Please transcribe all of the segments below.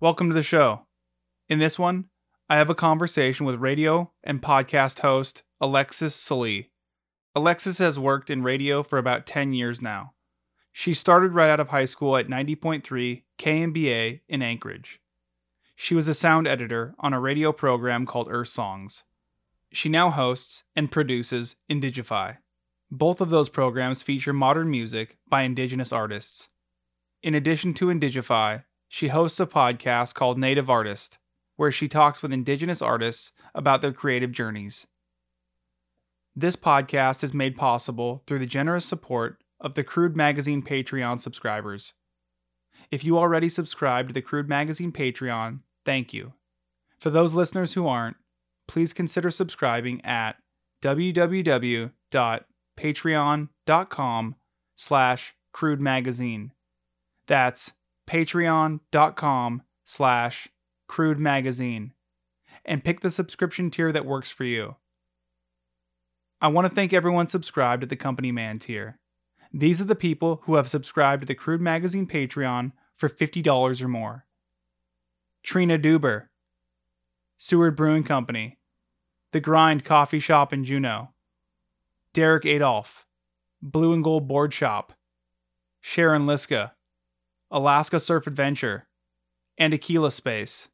Welcome to the show. In this one, I have a conversation with radio and podcast host Alexis Salee. Alexis has worked in radio for about 10 years now. She started right out of high school at 90.3 KNBA in Anchorage. She was a sound editor on a radio program called Earth Songs. She now hosts and produces Indigify. Both of those programs feature modern music by Indigenous artists. In addition to Indigify, she hosts a podcast called Native Artist, where she talks with Indigenous artists about their creative journeys. This podcast is made possible through the generous support of the Crude Magazine Patreon subscribers. If you already subscribe to the Crude Magazine Patreon, thank you. For those listeners who aren't, please consider subscribing at www.patreon.com slash crude magazine. That's patreon.com slash crude magazine and pick the subscription tier that works for you. I want to thank everyone subscribed to the Company Man tier. These are the people who have subscribed to the Crude Magazine Patreon for $50 or more. Trina Duber, Seward Brewing Company, The Grind Coffee Shop in Juneau, Derek Adolph, Blue and Gold Board Shop, Sharon Liska, Alaska Surf Adventure, and Aquila Space.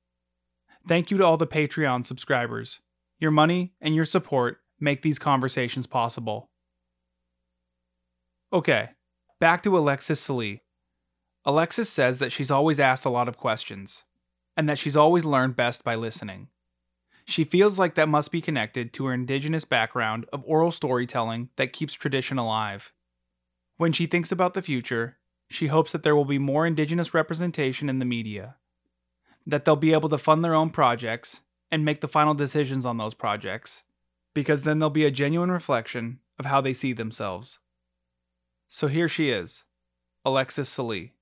Thank you to all the Patreon subscribers. Your money and your support make these conversations possible. Okay, back to Alexis Salee. Alexis says that she's always asked a lot of questions, and that she's always learned best by listening. She feels like that must be connected to her indigenous background of oral storytelling that keeps tradition alive. When she thinks about the future, she hopes that there will be more Indigenous representation in the media, that they'll be able to fund their own projects and make the final decisions on those projects, because then there'll be a genuine reflection of how they see themselves. So here she is, Alexis Salee.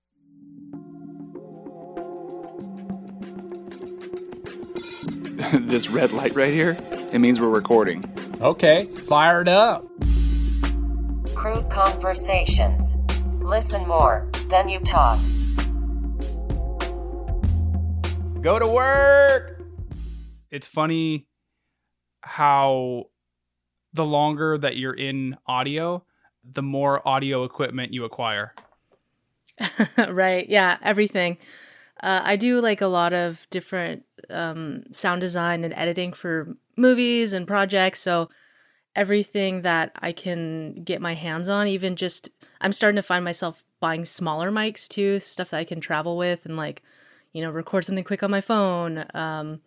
this red light right here, it means we're recording. Okay, fired up. Crude Conversations. Listen more, then you talk. Go to work. It's funny how the longer that you're in audio, the more audio equipment you acquire. right. Yeah. Everything. Uh, I do like a lot of different um, sound design and editing for movies and projects. So everything that I can get my hands on, even just I'm starting to find myself buying smaller mics too, stuff that I can travel with and like, you know, record something quick on my phone. Um,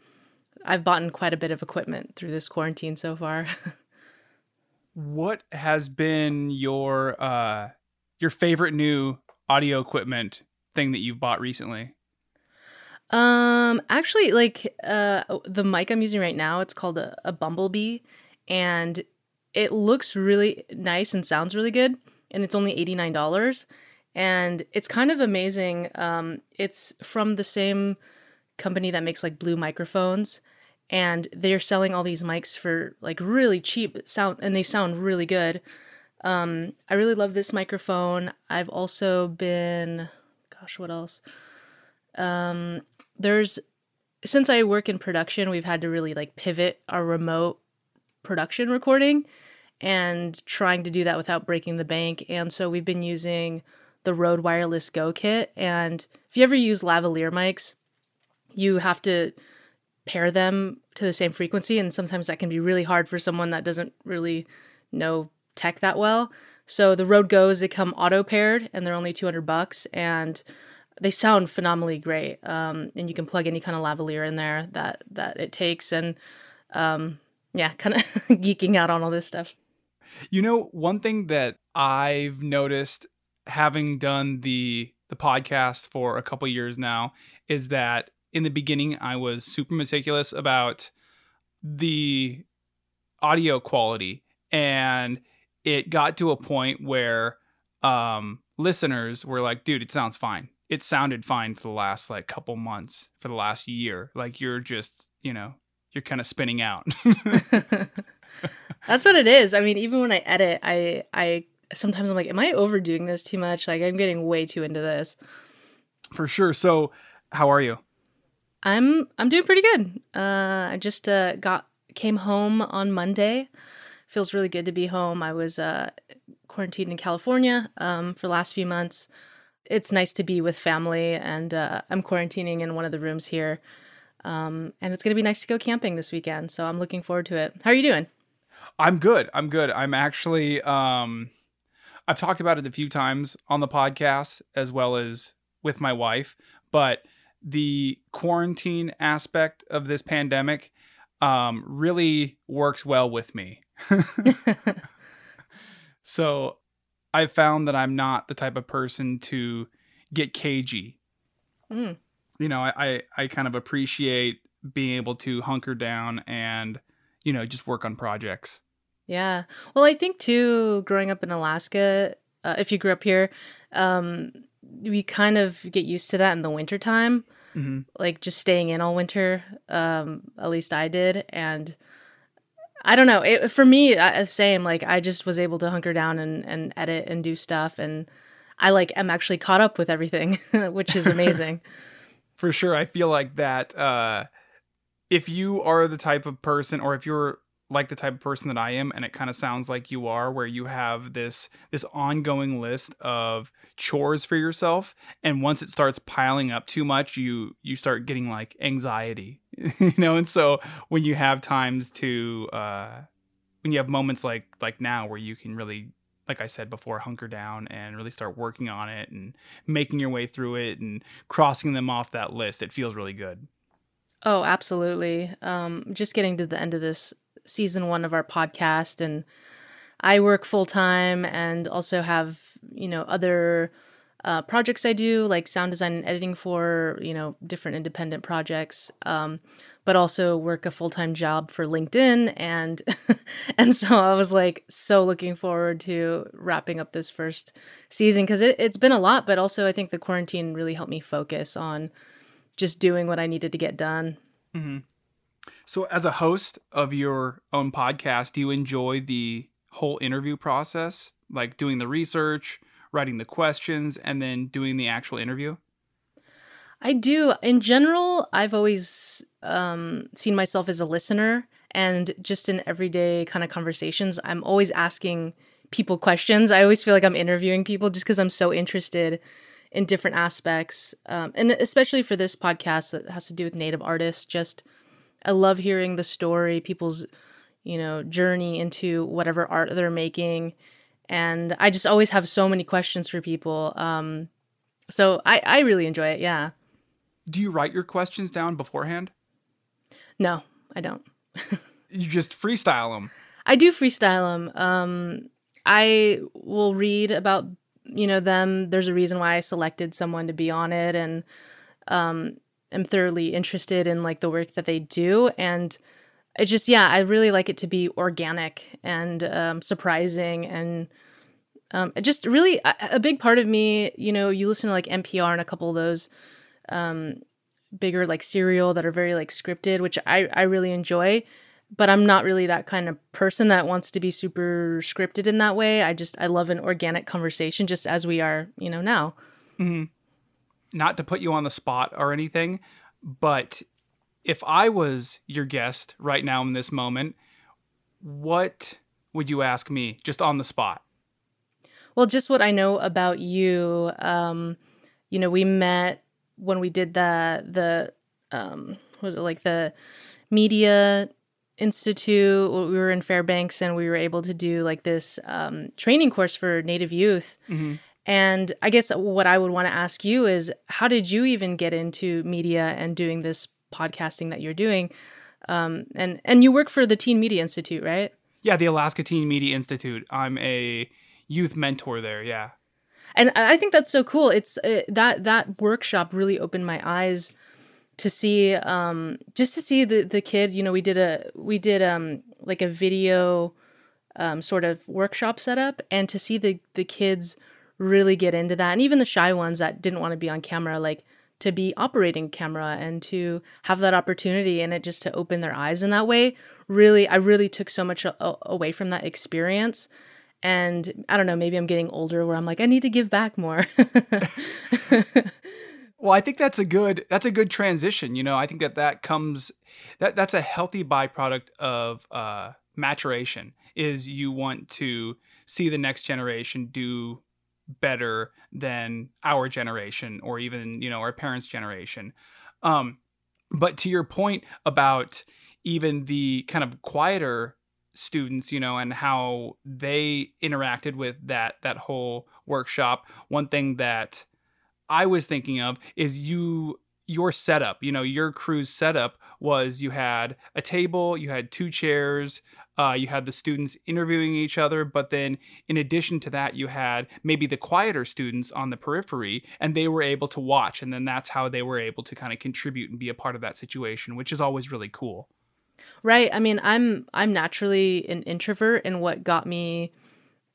I've bought quite a bit of equipment through this quarantine so far. what has been your uh your favorite new audio equipment thing that you've bought recently? Um, actually, like uh, the mic I'm using right now, it's called a, a Bumblebee, and it looks really nice and sounds really good, and it's only $89. And it's kind of amazing. Um, it's from the same company that makes like blue microphones, and they're selling all these mics for like really cheap sound, and they sound really good. Um, I really love this microphone. I've also been, gosh, what else? Um, there's since I work in production, we've had to really like pivot our remote production recording and trying to do that without breaking the bank. And so we've been using the Rode Wireless Go kit. And if you ever use lavalier mics, you have to pair them to the same frequency. And sometimes that can be really hard for someone that doesn't really know tech that well. So the Rode Goes, they come auto paired and they're only 200 bucks. And they sound phenomenally great. Um, and you can plug any kind of lavalier in there that, that it takes. And um, yeah, kind of geeking out on all this stuff. You know, one thing that I've noticed having done the the podcast for a couple years now is that in the beginning I was super meticulous about the audio quality and it got to a point where um listeners were like dude it sounds fine it sounded fine for the last like couple months for the last year like you're just you know you're kind of spinning out That's what it is. I mean, even when I edit, I I sometimes I'm like, am I overdoing this too much? Like I'm getting way too into this. For sure. So, how are you? I'm I'm doing pretty good. Uh, I just uh, got came home on Monday. Feels really good to be home. I was uh, quarantined in California um, for the last few months. It's nice to be with family, and uh, I'm quarantining in one of the rooms here. Um, and it's gonna be nice to go camping this weekend. So I'm looking forward to it. How are you doing? I'm good. I'm good. I'm actually um I've talked about it a few times on the podcast as well as with my wife, but the quarantine aspect of this pandemic um really works well with me. so I've found that I'm not the type of person to get cagey. Mm. You know, I, I, I kind of appreciate being able to hunker down and, you know, just work on projects. Yeah. Well, I think too, growing up in Alaska, uh, if you grew up here, um, we kind of get used to that in the wintertime, hmm like just staying in all winter. Um, at least I did. And I don't know. It, for me, I, same. Like I just was able to hunker down and, and edit and do stuff. And I like am actually caught up with everything, which is amazing. For sure. I feel like that uh, if you are the type of person or if you're like the type of person that I am and it kind of sounds like you are where you have this this ongoing list of chores for yourself and once it starts piling up too much you you start getting like anxiety you know and so when you have times to uh when you have moments like like now where you can really like I said before hunker down and really start working on it and making your way through it and crossing them off that list it feels really good Oh, absolutely. Um, just getting to the end of this season one of our podcast, and I work full time and also have, you know, other uh, projects I do, like sound design and editing for, you know, different independent projects. Um, but also work a full time job for LinkedIn, and and so I was like so looking forward to wrapping up this first season because it, it's been a lot, but also I think the quarantine really helped me focus on just doing what I needed to get done. hmm So, as a host of your own podcast, do you enjoy the whole interview process, like doing the research, writing the questions, and then doing the actual interview? I do. In general, I've always um, seen myself as a listener, and just in everyday kind of conversations, I'm always asking people questions. I always feel like I'm interviewing people just because I'm so interested in different aspects, um, and especially for this podcast that has to do with Native artists. Just I love hearing the story, people's you know journey into whatever art they're making, and I just always have so many questions for people. Um, so I I really enjoy it. Yeah. Do you write your questions down beforehand? No, I don't. You just freestyle them. I do freestyle them. Um, I will read about you know them. There's a reason why I selected someone to be on it, and um, am thoroughly interested in like the work that they do. And it just yeah, I really like it to be organic and um, surprising and. Um, just really a, a big part of me, you know, you listen to like NPR and a couple of those um, bigger like serial that are very like scripted, which I I really enjoy. But I'm not really that kind of person that wants to be super scripted in that way. I just I love an organic conversation, just as we are, you know, now. Not to put you on the spot or anything, but if I was your guest right now in this moment, what would you ask me just on the spot? Well, just what I know about you. Um, you know, we met when we did the the um, what was it like the media institute? We were in Fairbanks, and we were able to do like this um, training course for Native youth. And I guess what I would want to ask you is, how did you even get into media and doing this podcasting that you're doing? Um, and and you work for the Teen Media Institute, right? Yeah, the Alaska Teen Media Institute. I'm a youth mentor there. Yeah. and I think that's so cool. It's uh, that that workshop really opened my eyes to see um just to see the the kid. You know, we did a we did um like a video um sort of workshop setup, and to see the the kids really get into that, and even the shy ones that didn't want to be on camera, like to be operating camera and to have that opportunity and it just to open their eyes in that way really i really took so much a- away from that experience and i don't know maybe i'm getting older where i'm like i need to give back more Well, I think that's a good that's a good transition. You know, I think that that comes that that's a healthy byproduct of uh, maturation. Is you want to see the next generation do better than our generation or even you know our parents' generation. Um, but to your point about even the kind of quieter students, you know, and how they interacted with that that whole workshop, one thing that I was thinking of is you your setup. You know, your crew's setup was you had a table, you had two chairs, uh, you had the students interviewing each other, but then in addition to that, you had maybe the quieter students on the periphery, and they were able to watch, and then that's how they were able to kind of contribute and be a part of that situation, which is always really cool. Right. I mean, I'm I'm naturally an introvert and what got me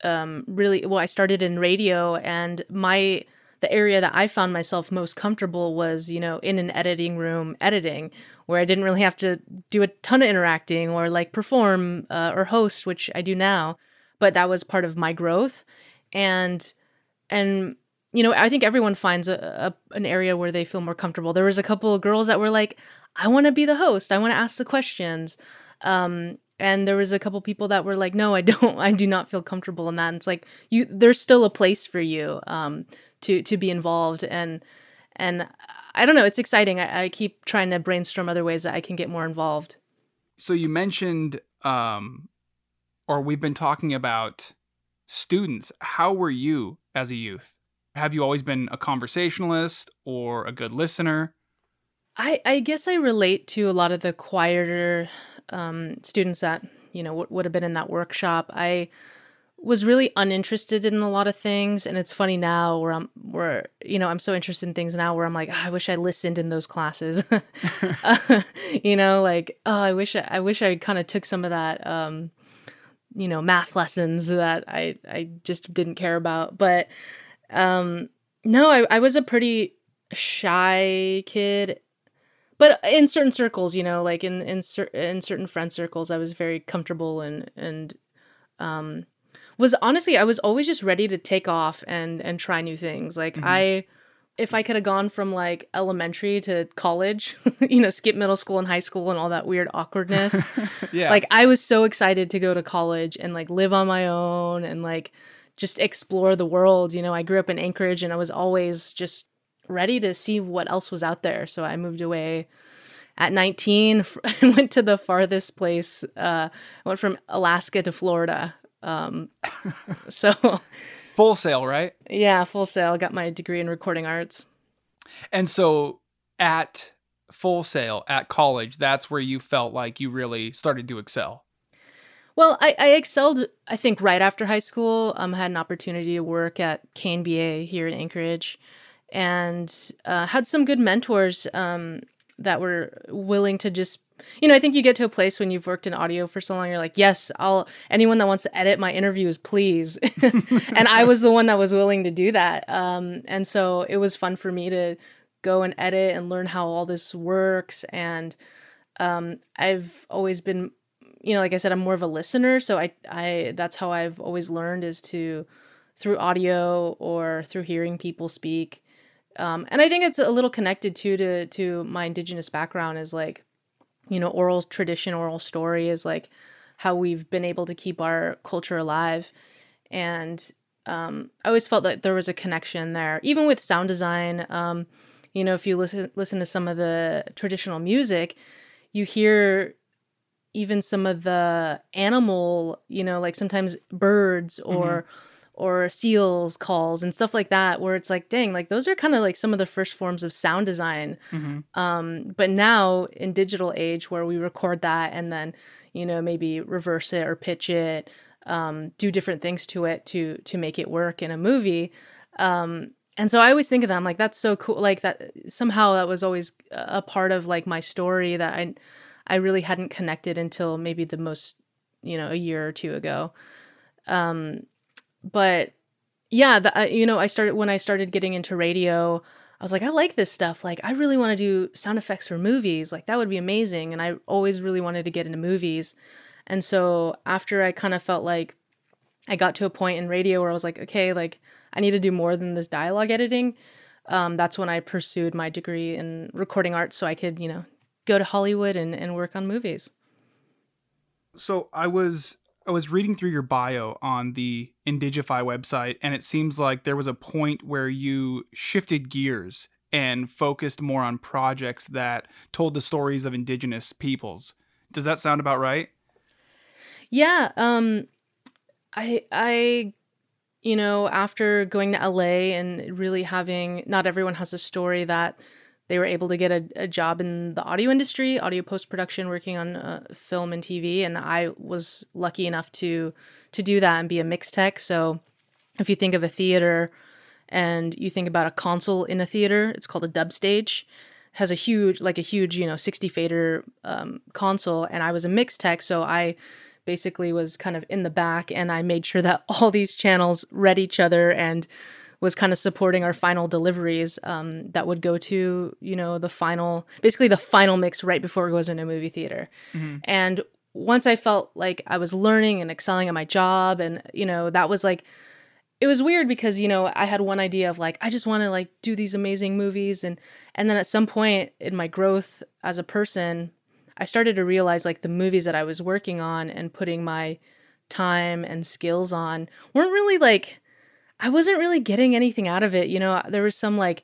um really well, I started in radio and my the area that I found myself most comfortable was, you know, in an editing room editing, where I didn't really have to do a ton of interacting or like perform uh, or host, which I do now. But that was part of my growth, and and you know, I think everyone finds a, a an area where they feel more comfortable. There was a couple of girls that were like, I want to be the host. I want to ask the questions. Um, and there was a couple people that were like, no, I don't. I do not feel comfortable in that. And it's like you, there's still a place for you. Um, to to be involved and and I don't know, it's exciting. I, I keep trying to brainstorm other ways that I can get more involved. So you mentioned um or we've been talking about students. How were you as a youth? Have you always been a conversationalist or a good listener? I, I guess I relate to a lot of the quieter um, students that you know w- would have been in that workshop. I was really uninterested in a lot of things and it's funny now where i'm where you know i'm so interested in things now where i'm like oh, i wish i listened in those classes. Uh, you know like oh i wish i, I wish i kind of took some of that um you know math lessons that i i just didn't care about. But um no i, I was a pretty shy kid but in certain circles you know like in in, cer- in certain friend circles i was very comfortable and and um was honestly I was always just ready to take off and and try new things. Like mm-hmm. I if I could have gone from like elementary to college, you know, skip middle school and high school and all that weird awkwardness. yeah. Like I was so excited to go to college and like live on my own and like just explore the world. You know, I grew up in Anchorage and I was always just ready to see what else was out there. So I moved away at 19 and went to the farthest place. Uh, I went from Alaska to Florida um, so Full Sail, right? Yeah, Full Sail. Got my degree in recording arts. And so at Full Sail at college, that's where you felt like you really started to excel. Well, I, I excelled, I think, right after high school. Um, I had an opportunity to work at KNBA here in Anchorage and uh, had some good mentors um, that were willing to just you know, I think you get to a place when you've worked in audio for so long, you're like, yes, I'll, anyone that wants to edit my interviews, please. and I was the one that was willing to do that. Um, and so it was fun for me to go and edit and learn how all this works. And um, I've always been, you know, like I said, I'm more of a listener. So I, I, that's how I've always learned is to, through audio or through hearing people speak. Um, and I think it's a little connected too to to my indigenous background is like you know, oral tradition, oral story is like how we've been able to keep our culture alive. And um, I always felt that there was a connection there, even with sound design. Um, you know, if you listen listen to some of the traditional music, you hear even some of the animal, you know, like sometimes birds or mm-hmm or seals calls and stuff like that where it's like dang like those are kind of like some of the first forms of sound design mm-hmm. um, but now in digital age where we record that and then you know maybe reverse it or pitch it um, do different things to it to to make it work in a movie um, and so i always think of that i'm like that's so cool like that somehow that was always a part of like my story that i i really hadn't connected until maybe the most you know a year or two ago um but yeah, the, uh, you know, I started when I started getting into radio. I was like, I like this stuff. Like, I really want to do sound effects for movies. Like, that would be amazing. And I always really wanted to get into movies. And so, after I kind of felt like I got to a point in radio where I was like, okay, like, I need to do more than this dialogue editing. Um, that's when I pursued my degree in recording arts so I could, you know, go to Hollywood and, and work on movies. So I was I was reading through your bio on the Indigify website, and it seems like there was a point where you shifted gears and focused more on projects that told the stories of indigenous peoples. Does that sound about right? Yeah. Um, I I you know, after going to LA and really having not everyone has a story that they were able to get a, a job in the audio industry, audio post production, working on uh, film and TV, and I was lucky enough to to do that and be a mix tech. So, if you think of a theater and you think about a console in a theater, it's called a dub stage has a huge like a huge you know 60 fader um, console and i was a mix tech so i basically was kind of in the back and I made sure that all these channels read each other and was kind of supporting our final deliveries um, that would go to you know the final basically the final mix right before it goes into a movie theater mm-hmm. and once i felt like i was learning and excelling at my job and you know that was like it was weird because you know i had one idea of like i just want to like do these amazing movies and and then at some point in my growth as a person I started to realize like the movies that I was working on and putting my time and skills on weren't really like I wasn't really getting anything out of it. You know, there was some like,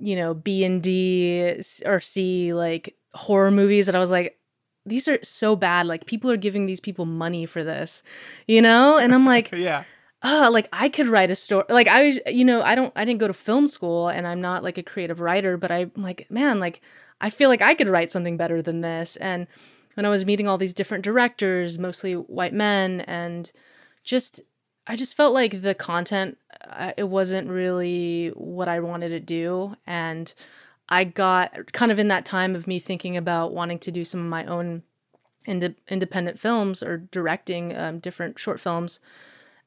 you know, B and D or C like horror movies that I was like, these are so bad. Like people are giving these people money for this, you know? And I'm like, yeah. Oh, like I could write a story. Like I was, you know, I don't, I didn't go to film school and I'm not like a creative writer, but I'm like, man, like I feel like I could write something better than this. And when I was meeting all these different directors, mostly white men, and just, I just felt like the content, uh, it wasn't really what I wanted to do. And I got kind of in that time of me thinking about wanting to do some of my own ind- independent films or directing um, different short films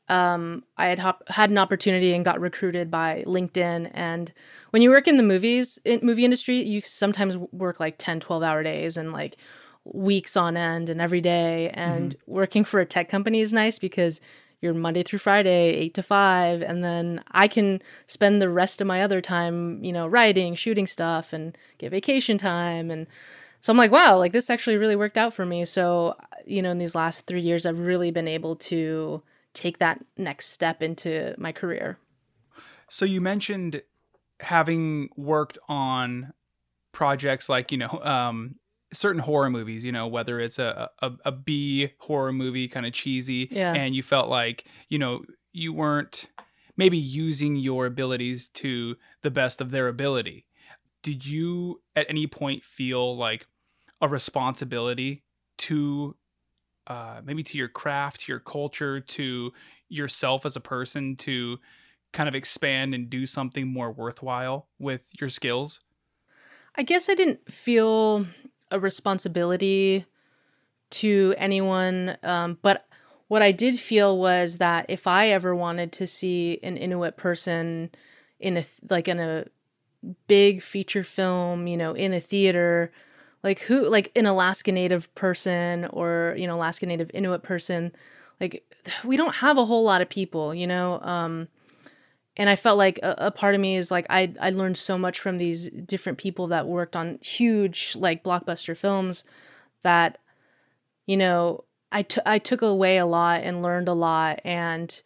um, I had hop- had an opportunity and got recruited by LinkedIn. And when you work in the movies in movie industry, you sometimes work like 10, 12 hour days and like weeks on end and every day. And mm-hmm. working for a tech company is nice because you're Monday through Friday, eight to five, and then I can spend the rest of my other time, you know, writing, shooting stuff, and get vacation time. And so I'm like, wow, like this actually really worked out for me. So, you know, in these last three years, I've really been able to take that next step into my career. So you mentioned having worked on projects like, you know, um, certain horror movies, you know, whether it's a, a, a B horror movie, kind of cheesy, yeah. and you felt like, you know, you weren't maybe using your abilities to the best of their ability. Did you at any point feel like a responsibility to uh, maybe to your craft, to your culture, to yourself as a person to kind of expand and do something more worthwhile with your skills? I guess I didn't feel a responsibility to anyone, um, but what I did feel was that if I ever wanted to see an Inuit person in a like in a big feature film, you know, in a theater, like who like an Alaska Native person or you know Alaska Native Inuit person, like we don't have a whole lot of people, you know. Um, and I felt like a, a, part of me is like I I learned so much from these different people that worked on huge like blockbuster films that you know I, t- I took away a lot and learned a lot and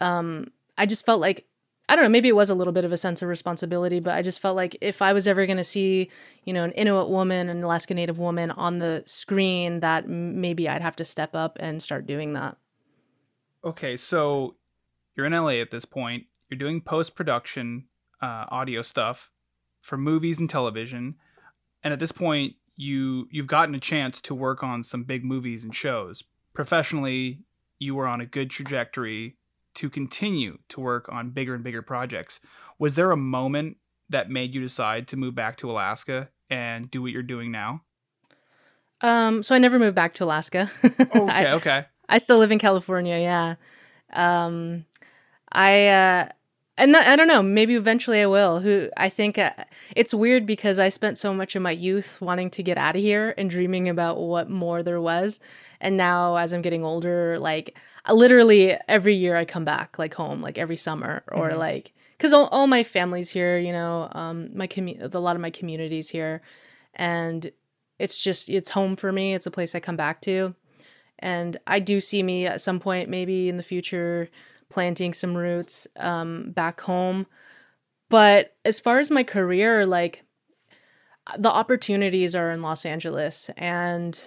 um I just felt like I don't know, maybe it was a little bit of a sense of responsibility, but I just felt like if I was ever going to see, you know, an Inuit woman, an Alaska Native woman on the screen, that maybe I'd have to step up and start doing that. Okay, so you're in LA at this point. You're doing post production uh, audio stuff for movies and television, and at this point, you you've gotten a chance to work on some big movies and shows. Professionally, you were on a good trajectory to continue to work on bigger and bigger projects. Was there a moment that made you decide to move back to Alaska and do what you're doing now? Um, so I never moved back to Alaska. Okay, I, okay. I still live in California, yeah. Um, I uh, and that, I don't know, maybe eventually I will. Who I think uh, it's weird because I spent so much of my youth wanting to get out of here and dreaming about what more there was, and now as I'm getting older, like literally every year I come back like home, like every summer or Mhm. like because all, all my family's here, you know, um, my commu- a lot of my communities here, and it's just it's home for me. It's a place I come back to, and I do see me at some point, maybe in the future, planting some roots um, back home. But as far as my career, like the opportunities are in Los Angeles, and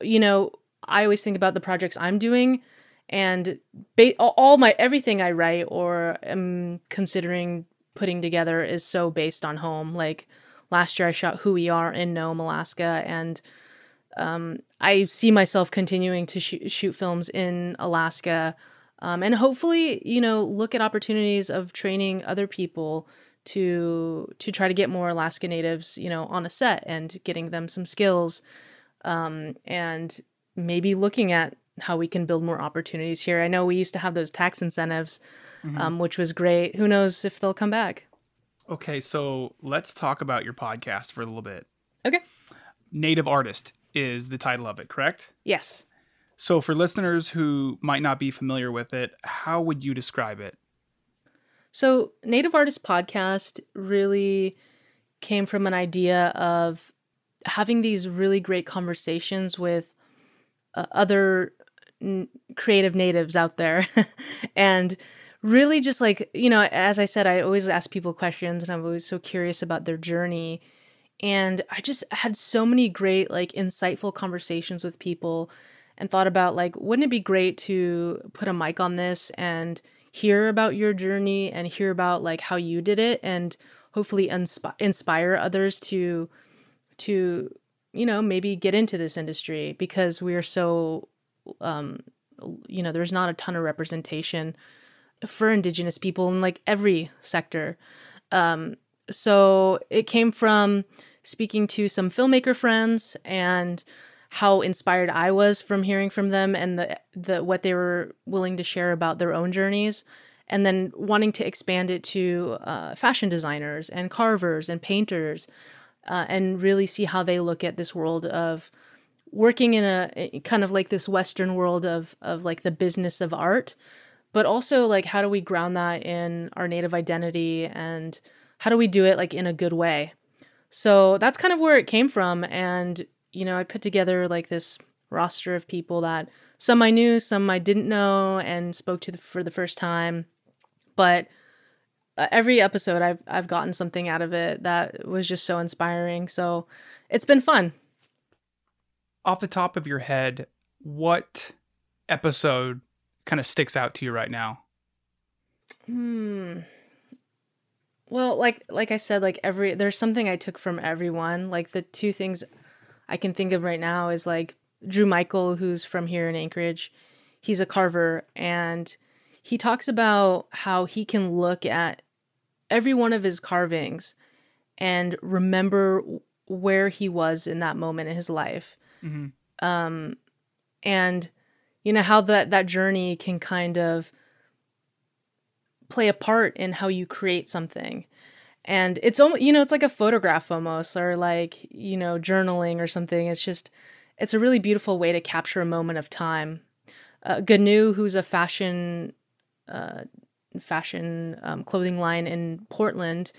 you know, I always think about the projects I'm doing, and ba- all- my everything I write or am considering putting together is so based on home. Like last year, I shot Who We Are in Nome, Alaska, and um, I see myself continuing to shoot, shoot films in Alaska, um, and hopefully, you know, look at opportunities of training other people to to try to get more Alaska natives, you know, on a set and getting them some skills, um, and maybe looking at how we can build more opportunities here. I know we used to have those tax incentives, Mhm. um, which was great. Who knows if they'll come back? Okay, so let's talk about your podcast for a little bit. Okay. Native Artist is the title of it, correct? Yes. So for listeners who might not be familiar with it, how would you describe it? So, Native Artist Podcast really came from an idea of having these really great conversations with uh, other n- creative natives out there. and really just like, you know, as I said, I always ask people questions and I'm always so curious about their journey. And I just had so many great, like, insightful conversations with people and thought about, like, wouldn't it be great to put a mic on this and hear about your journey and hear about like how you did it and hopefully inspi- inspire others to to you know maybe get into this industry because we are so um you know there's not a ton of representation for indigenous people in like every sector. Um so it came from speaking to some filmmaker friends and how inspired I was from hearing from them and the the what they were willing to share about their own journeys, and then wanting to expand it to uh, fashion designers and carvers and painters, uh, and really see how they look at this world of working in a kind of like this Western world of of like the business of art, but also like how do we ground that in our native identity and how do we do it like in a good way. So that's kind of where it came from, and you know, I put together like this roster of people that some I knew, some I didn't know, and spoke to the, for the first time. But uh, every episode, I've I've gotten something out of it that was just so inspiring. So it's been fun. Off the top of your head, what episode kind of sticks out to you right now? Hmm. Well, like like I said, like every there's something I took from everyone. Like the two things I can think of right now is like Drew Michael, who's from here in Anchorage. He's a carver and he talks about how he can look at every one of his carvings and remember where he was in that moment in his life. Mm-hmm. Um and you know how that that journey can kind of play a part in how you create something and it's almost you know it's like a photograph almost or like you know journaling or something. It's just it's a really beautiful way to capture a moment of time. Uh, Ginew who's a fashion uh, fashion um, clothing line in portland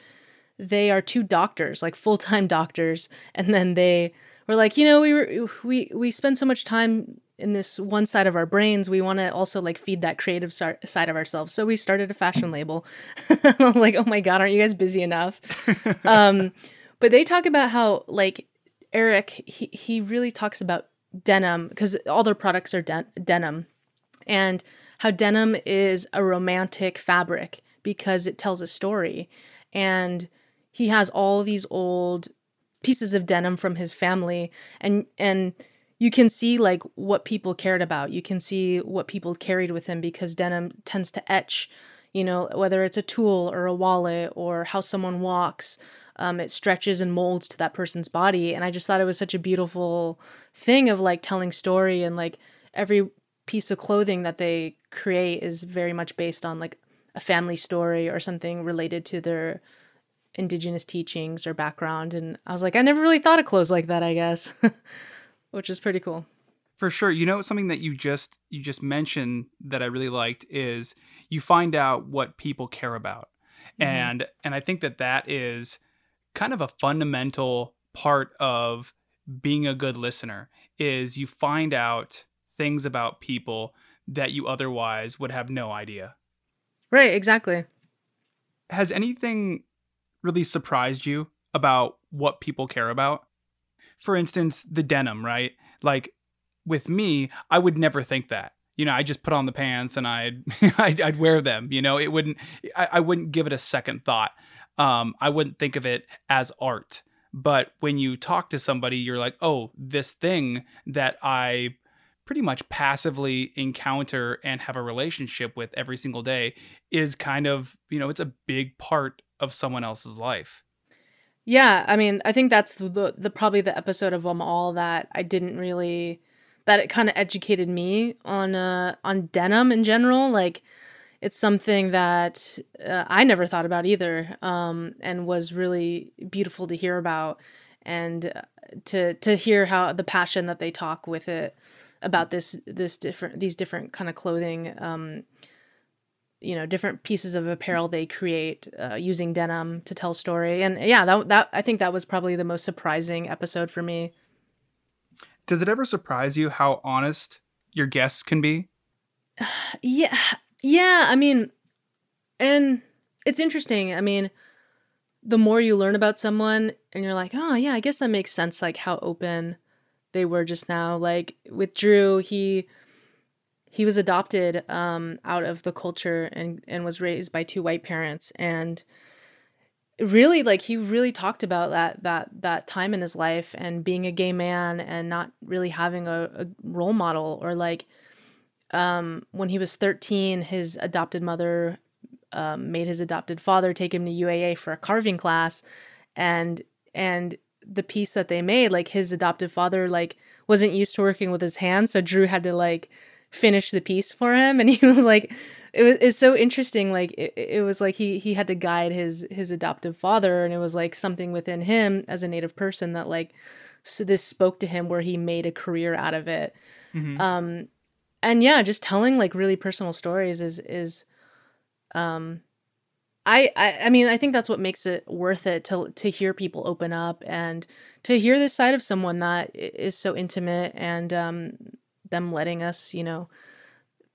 they are two doctors like full-time doctors. And then they were like you know we were we we spend so much time in this one side of our brains we want to also like feed that creative si- side of ourselves. So we started a fashion label. I was like oh my god aren't you guys busy enough? Um but they talk about how like eric he, he really talks about denim because all their products are den- denim and how denim is a romantic fabric because it tells a story. And he has all these old pieces of denim from his family and and you can see like what people cared about. You can see what people carried with them because denim tends to etch you know whether it's a tool or a wallet or how someone walks um, it stretches and molds to that person's body. And i just thought it was such a beautiful thing of like telling story and like every piece of clothing that they create is very much based on like a family story or something related to their indigenous teachings or background. And I was like, I never really thought of clothes like that, I guess, which is pretty cool. For sure. You know something that you just you just mentioned that I really liked is you find out what people care about. Mhm. And and I think that that is kind of a fundamental part of being a good listener is you find out things about people that you otherwise would have no idea. Right, exactly. Has anything really surprised you about what people care about? For instance, the denim, right? Like with me, I would never think that. You know, I just put on the pants and I'd I'd, I'd wear them. You know, it wouldn't. I, I wouldn't give it a second thought. Um, I wouldn't think of it as art. But when you talk to somebody, you're like, oh, this thing that I pretty much passively encounter and have a relationship with every single day is kind of, you know, it's a big part of someone else's life. Yeah, I mean, I think that's the, the, probably the episode of them all that I didn't really that it kind of educated me on uh on denim in general. Like it's something that uh, I never thought about either, um, and was really beautiful to hear about, and uh, to to hear how the passion that they talk with it about this this different these different kind of clothing um you know different pieces of apparel they create uh, using denim to tell story. And yeah that that I think that was probably the most surprising episode for me. Does it ever surprise you how honest your guests can be? yeah yeah i mean and it's interesting. I mean the more you learn about someone and you're like oh yeah i guess that makes sense like how open they were just now. Like with drew he he was adopted um out of the culture and and was raised by two white parents. And really like he really talked about that that that time in his life and being a gay man and not really having a, a role model or like um when he was 13 his adopted mother um, made his adopted father take him to UAA for a carving class. And and the piece that they made like his adopted father like wasn't used to working with his hands. So Drew had to like finish the piece for him. And he was like it was it's so interesting. Like it, it was like he he had to guide his his adoptive father. And it was like something within him as a native person that like so this spoke to him where he made a career out of it. Mhm. um and yeah just telling like really personal stories is is um I, I i mean i think that's what makes it worth it to to hear people open up and to hear this side of someone that is so intimate and um them letting us you know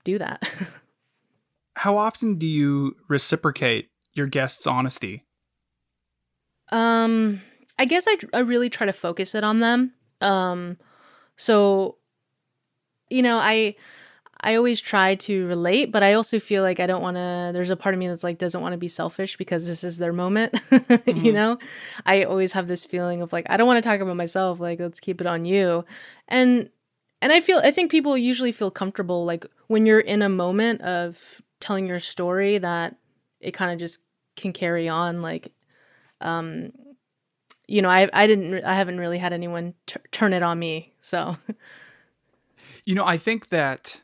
do that How often do you reciprocate your guests' honesty? Um, I guess I, I really try to focus it on them. Um, so, you know, I I always try to relate, but I also feel like I don't want to. There's a part of me that's like doesn't want to be selfish because this is their moment. you Mhm. know, I always have this feeling of like I don't want to talk about myself. Like let's keep it on you, and and I feel I think people usually feel comfortable like when you're in a moment of telling your story that it kind of just can carry on like um you know i i didn't i haven't really had anyone t- turn it on me so You know, I think that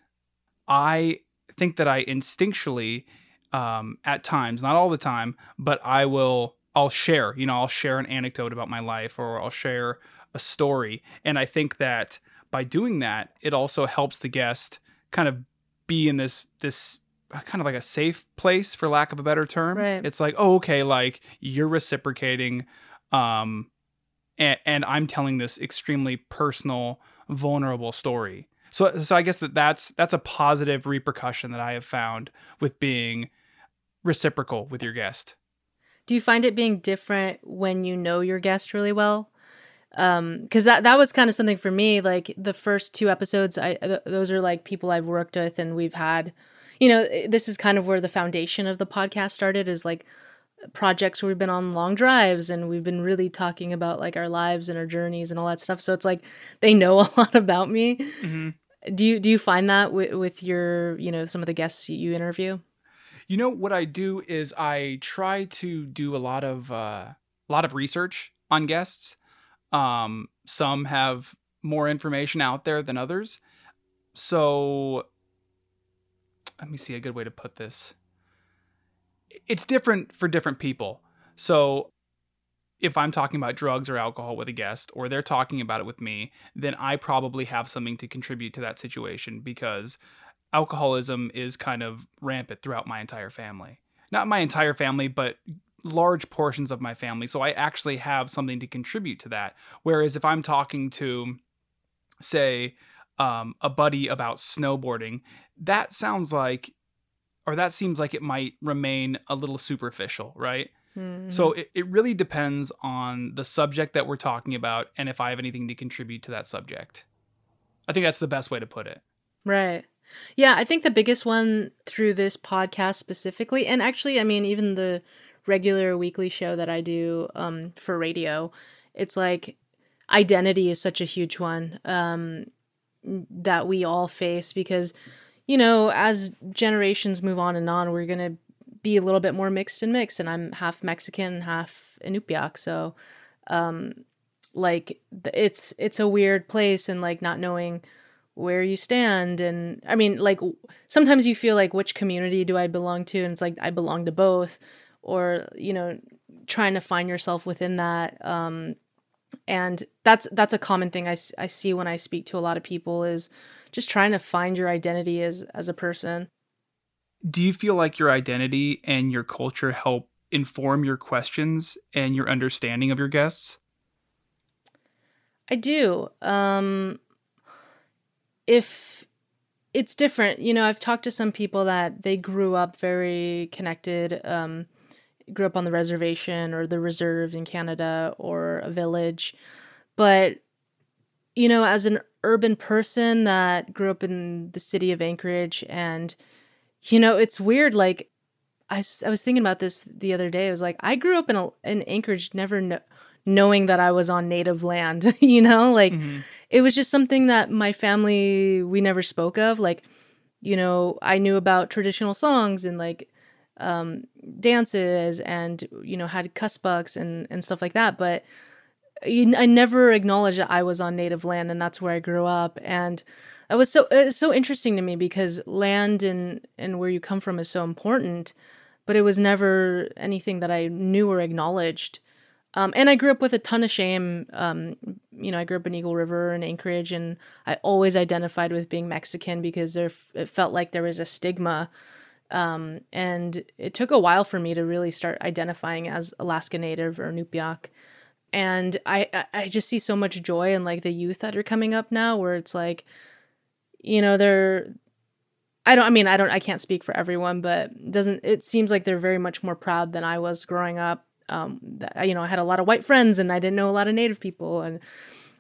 I think that I instinctually, um, at times, not all the time, but I will, I'll share, you know, I'll share an anecdote about my life or I'll share a story. And I think that by doing that, it also helps the guest kind of be in this, this, uh, kind of like a safe place for lack of a better term. Right. it's like oh okay like you're reciprocating um and, and i'm telling this extremely personal vulnerable story. So so i guess that that's that's a positive repercussion that i have found with being reciprocal with your guest. Do you find it being different when you know your guest really well um because that that was kind of something for me like the first two episodes i th- those are like people i've worked with and we've had you know eh, this is kind of where the foundation of the podcast started is like projects where we've been on long drives and we've been really talking about like our lives and our journeys and all that stuff. So it's like they know a lot about me. Do you do you find that with, with your you know some of the guests you interview? You know what I do is I try to do a lot of uh, a lot of research on guests. Um, some have more information out there than others. So let me see a good way to put this. it's different for different people. So if I'm talking about drugs or alcohol with a guest or they're talking about it with me, then I probably have something to contribute to that situation because alcoholism is kind of rampant throughout my entire family. Not my entire family, but large portions of my family. So I actually have something to contribute to that. Whereas if I'm talking to, say, um, a buddy about snowboarding, that sounds like, or that seems like it might remain a little superficial, right? Mm-hmm. So it, it really depends on the subject that we're talking about and if I have anything to contribute to that subject. I think that's the best way to put it. Right. Yeah, I think the biggest one through this podcast specifically, and actually, I mean, even the regular weekly show that I do um, for radio, it's like identity is such a huge one um, that we all face because, you know, as generations move on and on, we're going to be a little bit more mixed and mixed. And I'm half Mexican, half Inupiaq. So, um, like, it's, it's a weird place and like not knowing where you stand and i mean like sometimes you feel like which community do i belong to and it's like i belong to both or you know trying to find yourself within that um and that's that's a common thing I, I see when i speak to a lot of people is just trying to find your identity as as a person Do you feel like your identity and your culture help inform your questions and your understanding of your guests? I do. Um if it's different, you know, I've talked to some people that they grew up very connected, um grew up on the reservation or the reserve in Canada or a village. But you know, as an urban person that grew up in the city of Anchorage and you know, it's weird like I, I was thinking about this the other day. I was like, I grew up in a, in Anchorage, never kno- knowing that I was on native land. you know, like Mhm. it was just something that my family we never spoke of. Like, you know, I knew about traditional songs and like um, dances and you know had kuspuks and and stuff like that, but I never acknowledged that I was on native land and that's where I grew up. And it was so it's so interesting to me because land and and where you come from is so important but it was never anything that I knew or acknowledged. Um, and I grew up with a ton of shame. Um, you know I grew up in Eagle River and Anchorage and I always identified with being Mexican because there it felt like there was a stigma um, and it took a while for me to really start identifying as Alaska Native or Inupiaq and I I- I just see so much joy in like the youth that are coming up now where it's like you know they're I don't I mean I don't I can't speak for everyone but doesn't it seems like they're very much more proud than I was growing up. Um that, you know I had a lot of white friends and I didn't know a lot of native people and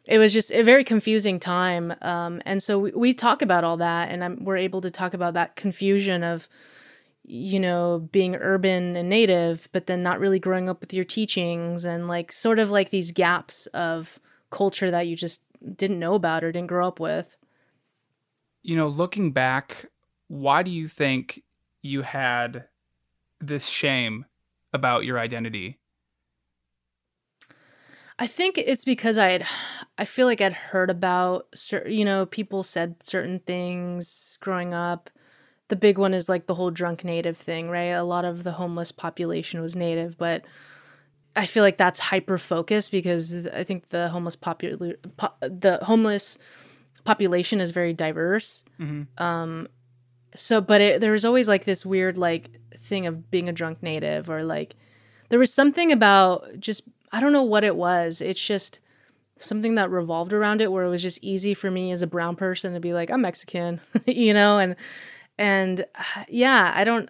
it was just a very confusing time um and so we, we talk about all that and I'm, we're able to talk about that confusion of you know being urban and native but then not really growing up with your teachings and like sort of like these gaps of culture that you just didn't know about or didn't grow up with You know, looking back, why do you think you had this shame about your identity? I think it's because I had, I feel like I'd heard about, cer- you know, people said certain things growing up. The big one is like the whole drunk native thing, right? A lot of the homeless population was native, but I feel like that's hyper focused because I think the homeless popul- po- the homeless population is very diverse. Mhm. Um, so, but it, there was always like this weird like thing of being a drunk native, or like there was something about just I don't know what it was. It's just something that revolved around it, where it was just easy for me as a brown person to be like I'm Mexican, you know, and and uh, yeah, I don't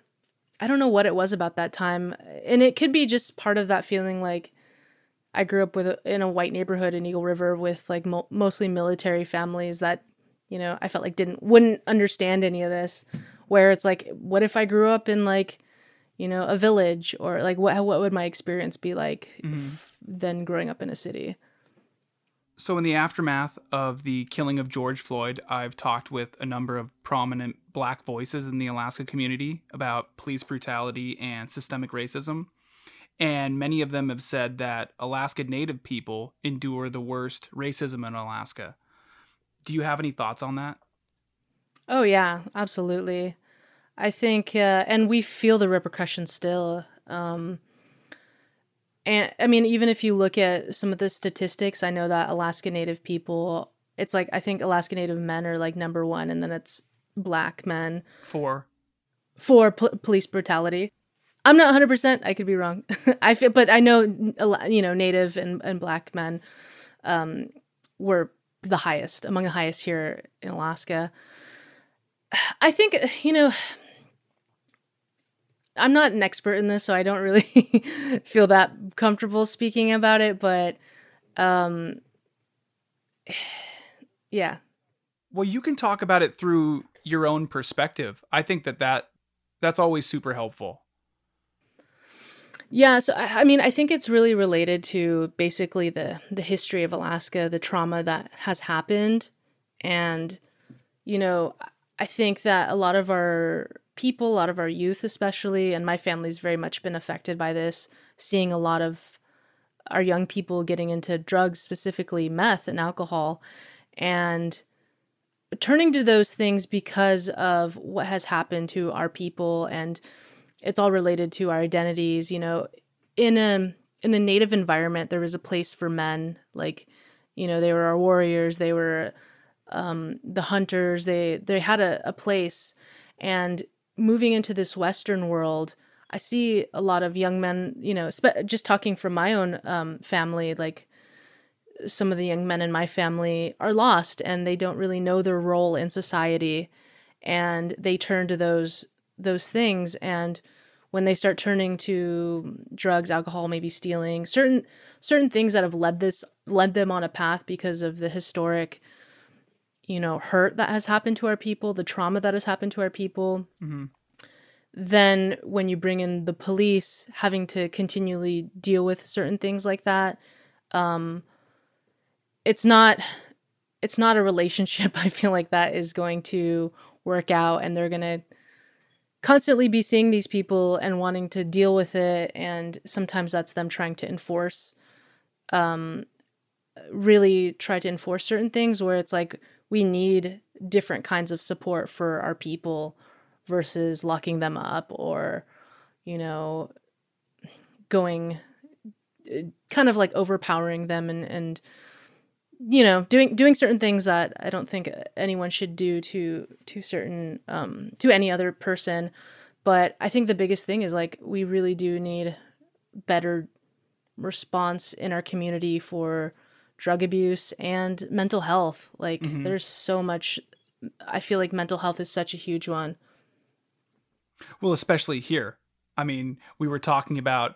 I don't know what it was about that time, and it could be just part of that feeling like I grew up with a, in a white neighborhood in Eagle River with like mo- mostly military families that you know I felt like didn't wouldn't understand any of this. Where it's like, what if I grew up in like you know a village or like what what would my experience be like Mhm. Than growing up in a city? So, in the aftermath of the killing of George Floyd, I've talked with a number of prominent black voices in the Alaska community about police brutality and systemic racism. And many of them have said that Alaska Native people endure the worst racism in Alaska. Do you have any thoughts on that? Oh yeah, absolutely. I think, uh, and we feel the repercussions still. Um, and I mean, even if you look at some of the statistics, I know that Alaska Native people, it's like, I think Alaska Native men are like number one, and then it's black men For for pol- police brutality. I'm not 100%, I could be wrong. I feel, but I know, you know, Native and, and black men um, were the highest, among the highest here in Alaska. I think, you know, I'm not an expert in this, so I don't really feel that comfortable speaking about it, but um yeah. well, you can talk about it through your own perspective. I think that that that's always super helpful. Yeah, so I, I mean, I think it's really related to basically the the history of Alaska, the trauma that has happened, and you know, I think that a lot of our people, a lot of our youth, especially, and my family's very much been affected by this. Seeing a lot of our young people getting into drugs, specifically meth and alcohol, and turning to those things because of what has happened to our people and it's all related to our identities you know in a in a native environment there was a place for men like you know they were our warriors they were um the hunters they they had a, a place. And moving into this western world i see a lot of young men you know spe- just talking from my own um family like some of the young men in my family are lost and they don't really know their role in society. And they turn to those those things. And when they start turning to drugs alcohol maybe stealing certain certain things that have led this led them on a path because of the historic you know hurt that has happened to our people the trauma that has happened to our people Mhm. then when you bring in the police having to continually deal with certain things like that um it's not it's not a relationship i feel like that is going to work out and they're going to constantly be seeing these people and wanting to deal with it and sometimes that's them trying to enforce um really try to enforce certain things where it's like we need different kinds of support for our people versus locking them up or you know going uh, kind of like overpowering them and and you know doing doing certain things that I don't think anyone should do to to certain um to any other person. But I think the biggest thing is like we really do need better response in our community for drug abuse and mental health like Mhm. there's so much I feel like mental health is such a huge one Well, especially here. I mean, we were talking about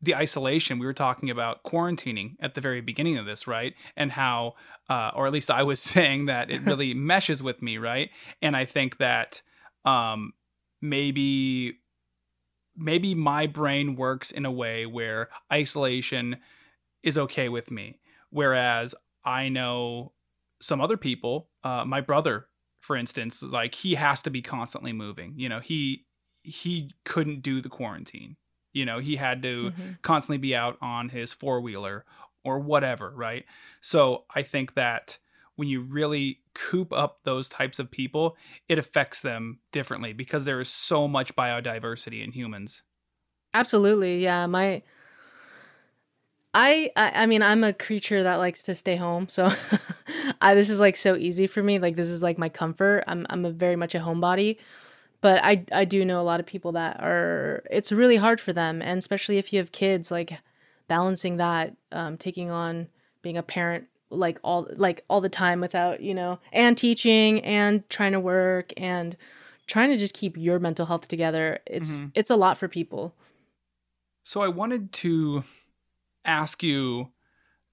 the isolation. We were talking about quarantining at the very beginning of this, right? And how, uh, or at least I was saying that it really meshes with me, right? And I think that um, maybe maybe my brain works in a way where isolation is okay with me, whereas I know some other people, uh, my brother, for instance, like he has to be constantly moving. You know, he he couldn't do the quarantine. You know, he had to Mhm. constantly be out on his four wheeler or whatever, right? So I think that when you really coop up those types of people, it affects them differently because there is so much biodiversity in humans. Absolutely. Yeah. My I, I I mean I'm a creature that likes to stay home. So I this is like so easy for me. Like this is like my comfort. I'm I'm a very much a homebody. But I I do know a lot of people that are it's really hard for them and especially if you have kids like balancing that um taking on being a parent like all like all the time without, you know, and teaching and trying to work and trying to just keep your mental health together. It's Mhm. it's a lot for people. So I wanted to ask you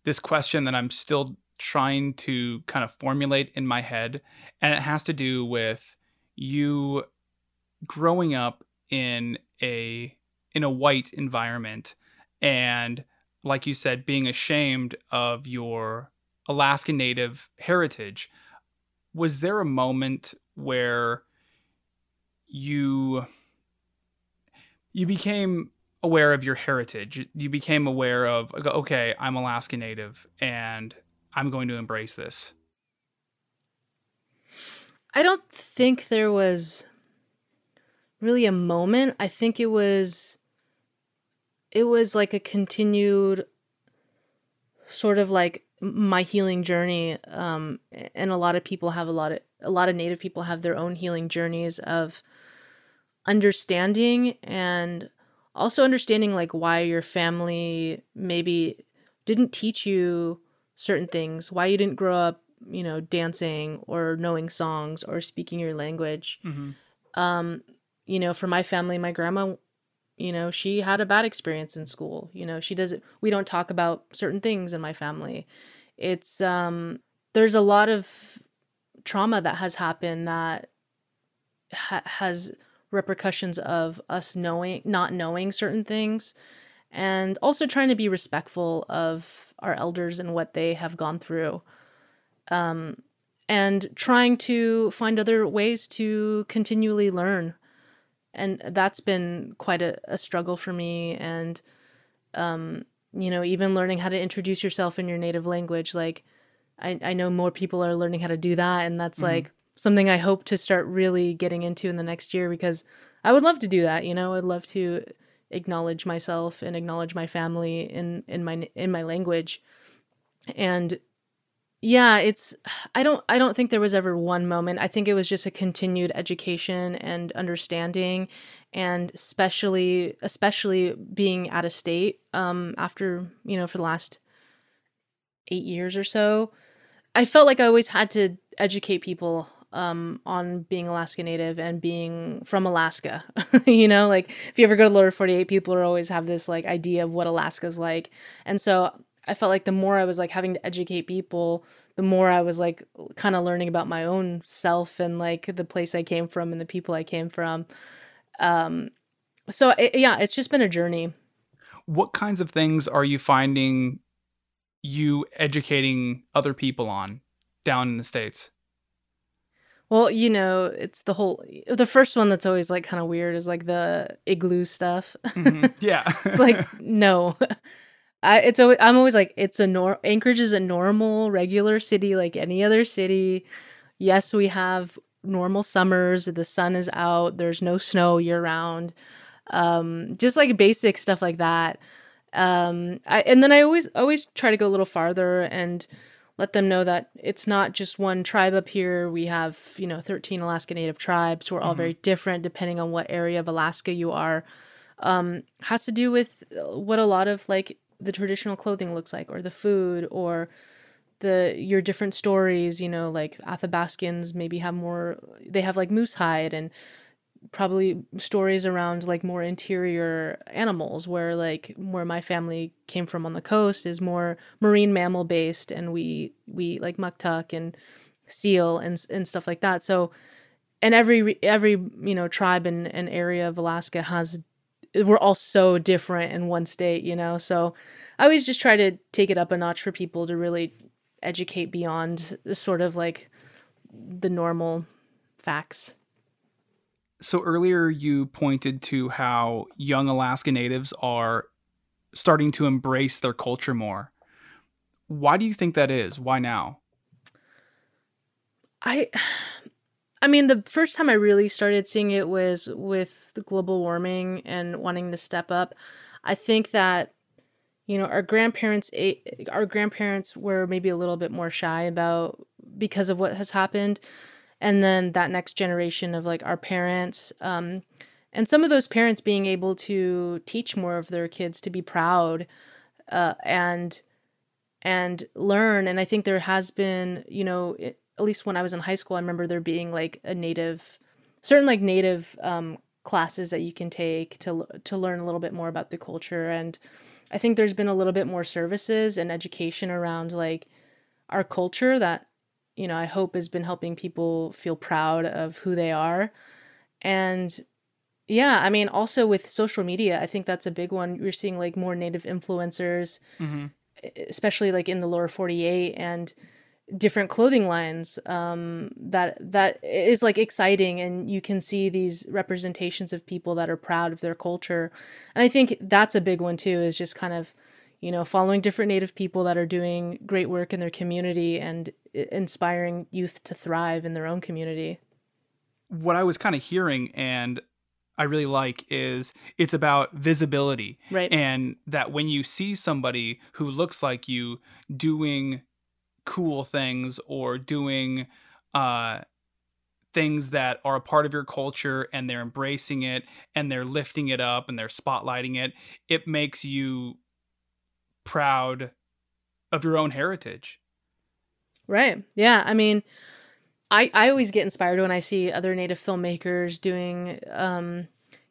this question that I'm still trying to kind of formulate in my head and it has to do with you growing up in a in a white environment and like you said being ashamed of your Alaskan native heritage. Was there a moment where you you became aware of your heritage. You became aware of okay, I'm Alaska Native and I'm going to embrace this. I don't think there was really a moment. I think it was it was like a continued sort of like my healing journey um and a lot of people have a lot of a lot of native people have their own healing journeys of understanding and also understanding like why your family maybe didn't teach you certain things why you didn't grow up you know dancing or knowing songs or speaking your language. Mm-hmm. um you know for my family my grandma you know she had a bad experience in school. You know she doesn't we don't talk about certain things in my family. It's um there's a lot of trauma that has happened that ha- has repercussions of us knowing not knowing certain things and also trying to be respectful of our elders and what they have gone through um and trying to find other ways to continually learn and that's been quite a, a struggle for me and um you know even learning how to introduce yourself in your native language like i i know more people are learning how to do that and that's Mhm. like something i hope to start really getting into in the next year because i would love to do that you know? I'd love to acknowledge myself and acknowledge my family in in my in my language. And yeah it's i don't i don't think there was ever one moment. I think it was just a continued education and understanding and especially especially being out of state um after you know for the last 8 years or so. I felt like i always had to educate people um on being alaska native and being from alaska you know? Like if you ever go to lower 48 people are always have this like idea of what alaska's like. And so i felt like the more i was like having to educate people the more i was like kind of learning about my own self and like the place i came from and the people i came from. Um so it, yeah it's just been a journey. What kinds of things are you finding you educating other people on down in the states? Well you know it's the whole the first one that's always like kind of weird is like the igloo stuff Mhm. Yeah. it's like no I, it's always, i'm always like it's a nor anchorage is a normal regular city like any other city yes we have normal summers the sun is out there's no snow year round um just like basic stuff like that um I, and then i always always try to go a little farther and let them know that it's not just one tribe up here we have you know 13 alaska native tribes we're all Mhm. very different depending on what area of alaska you are um has to do with uh, what a lot of like the traditional clothing looks like or the food or the your different stories you know like athabascans maybe have more they have like moose hide and probably stories around like more interior animals where like where my family came from on the coast is more marine mammal based and we we like muktuk and seal and and stuff like that. So and every every you know tribe and, and area of alaska has we're all so different in one state you know? So i always just try to take it up a notch for people to really educate beyond sort of like the normal facts So earlier you pointed to how young Alaska natives are starting to embrace their culture more. Why do you think that is? Why now? I I mean the first time I really started seeing it was with the global warming and wanting to step up. I think that you know our grandparents our grandparents were maybe a little bit more shy about because of what has happened and then that next generation of like our parents um and some of those parents being able to teach more of their kids to be proud uh, and and learn. And i think there has been you know it, at least when i was in high school i remember there being like a native certain like native um, classes that you can take to to learn a little bit more about the culture. And i think there's been a little bit more services and education around like our culture that you know i hope has been helping people feel proud of who they are. And yeah i mean also with social media i think that's a big one. We're seeing like more native influencers Mm-hmm. especially like in the lower 48 and different clothing lines um that that is like exciting and you can see these representations of people that are proud of their culture. And i think that's a big one too is just kind of you know following different native people that are doing great work in their community and inspiring youth to thrive in their own community What I was kind of hearing, and I really like is it's about visibility. Right. And that when you see somebody who looks like you doing cool things or doing uh things that are a part of your culture and they're embracing it and they're lifting it up and they're spotlighting it, it makes you proud of your own heritage. Right. Yeah. I mean, I I always get inspired when I see other native filmmakers doing um,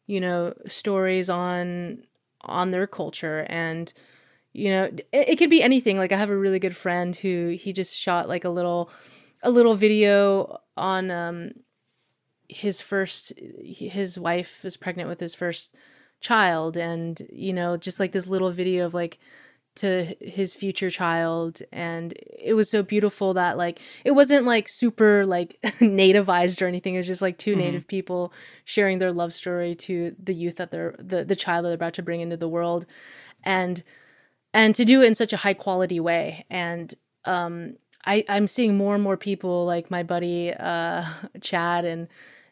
you know, stories on on their culture and you know, it, it could be anything. Like I have a really good friend who he just shot like a little a little video on um his first his wife was pregnant with his first child and you know just like this little video of like to his future child and it was so beautiful that like it wasn't like super like nativized or anything it was just like 2 Mhm. native people sharing their love story to the youth that they're the, the child that they're about to bring into the world and and to do it in such a high quality way and um i i'm seeing more and more people like my buddy uh chad and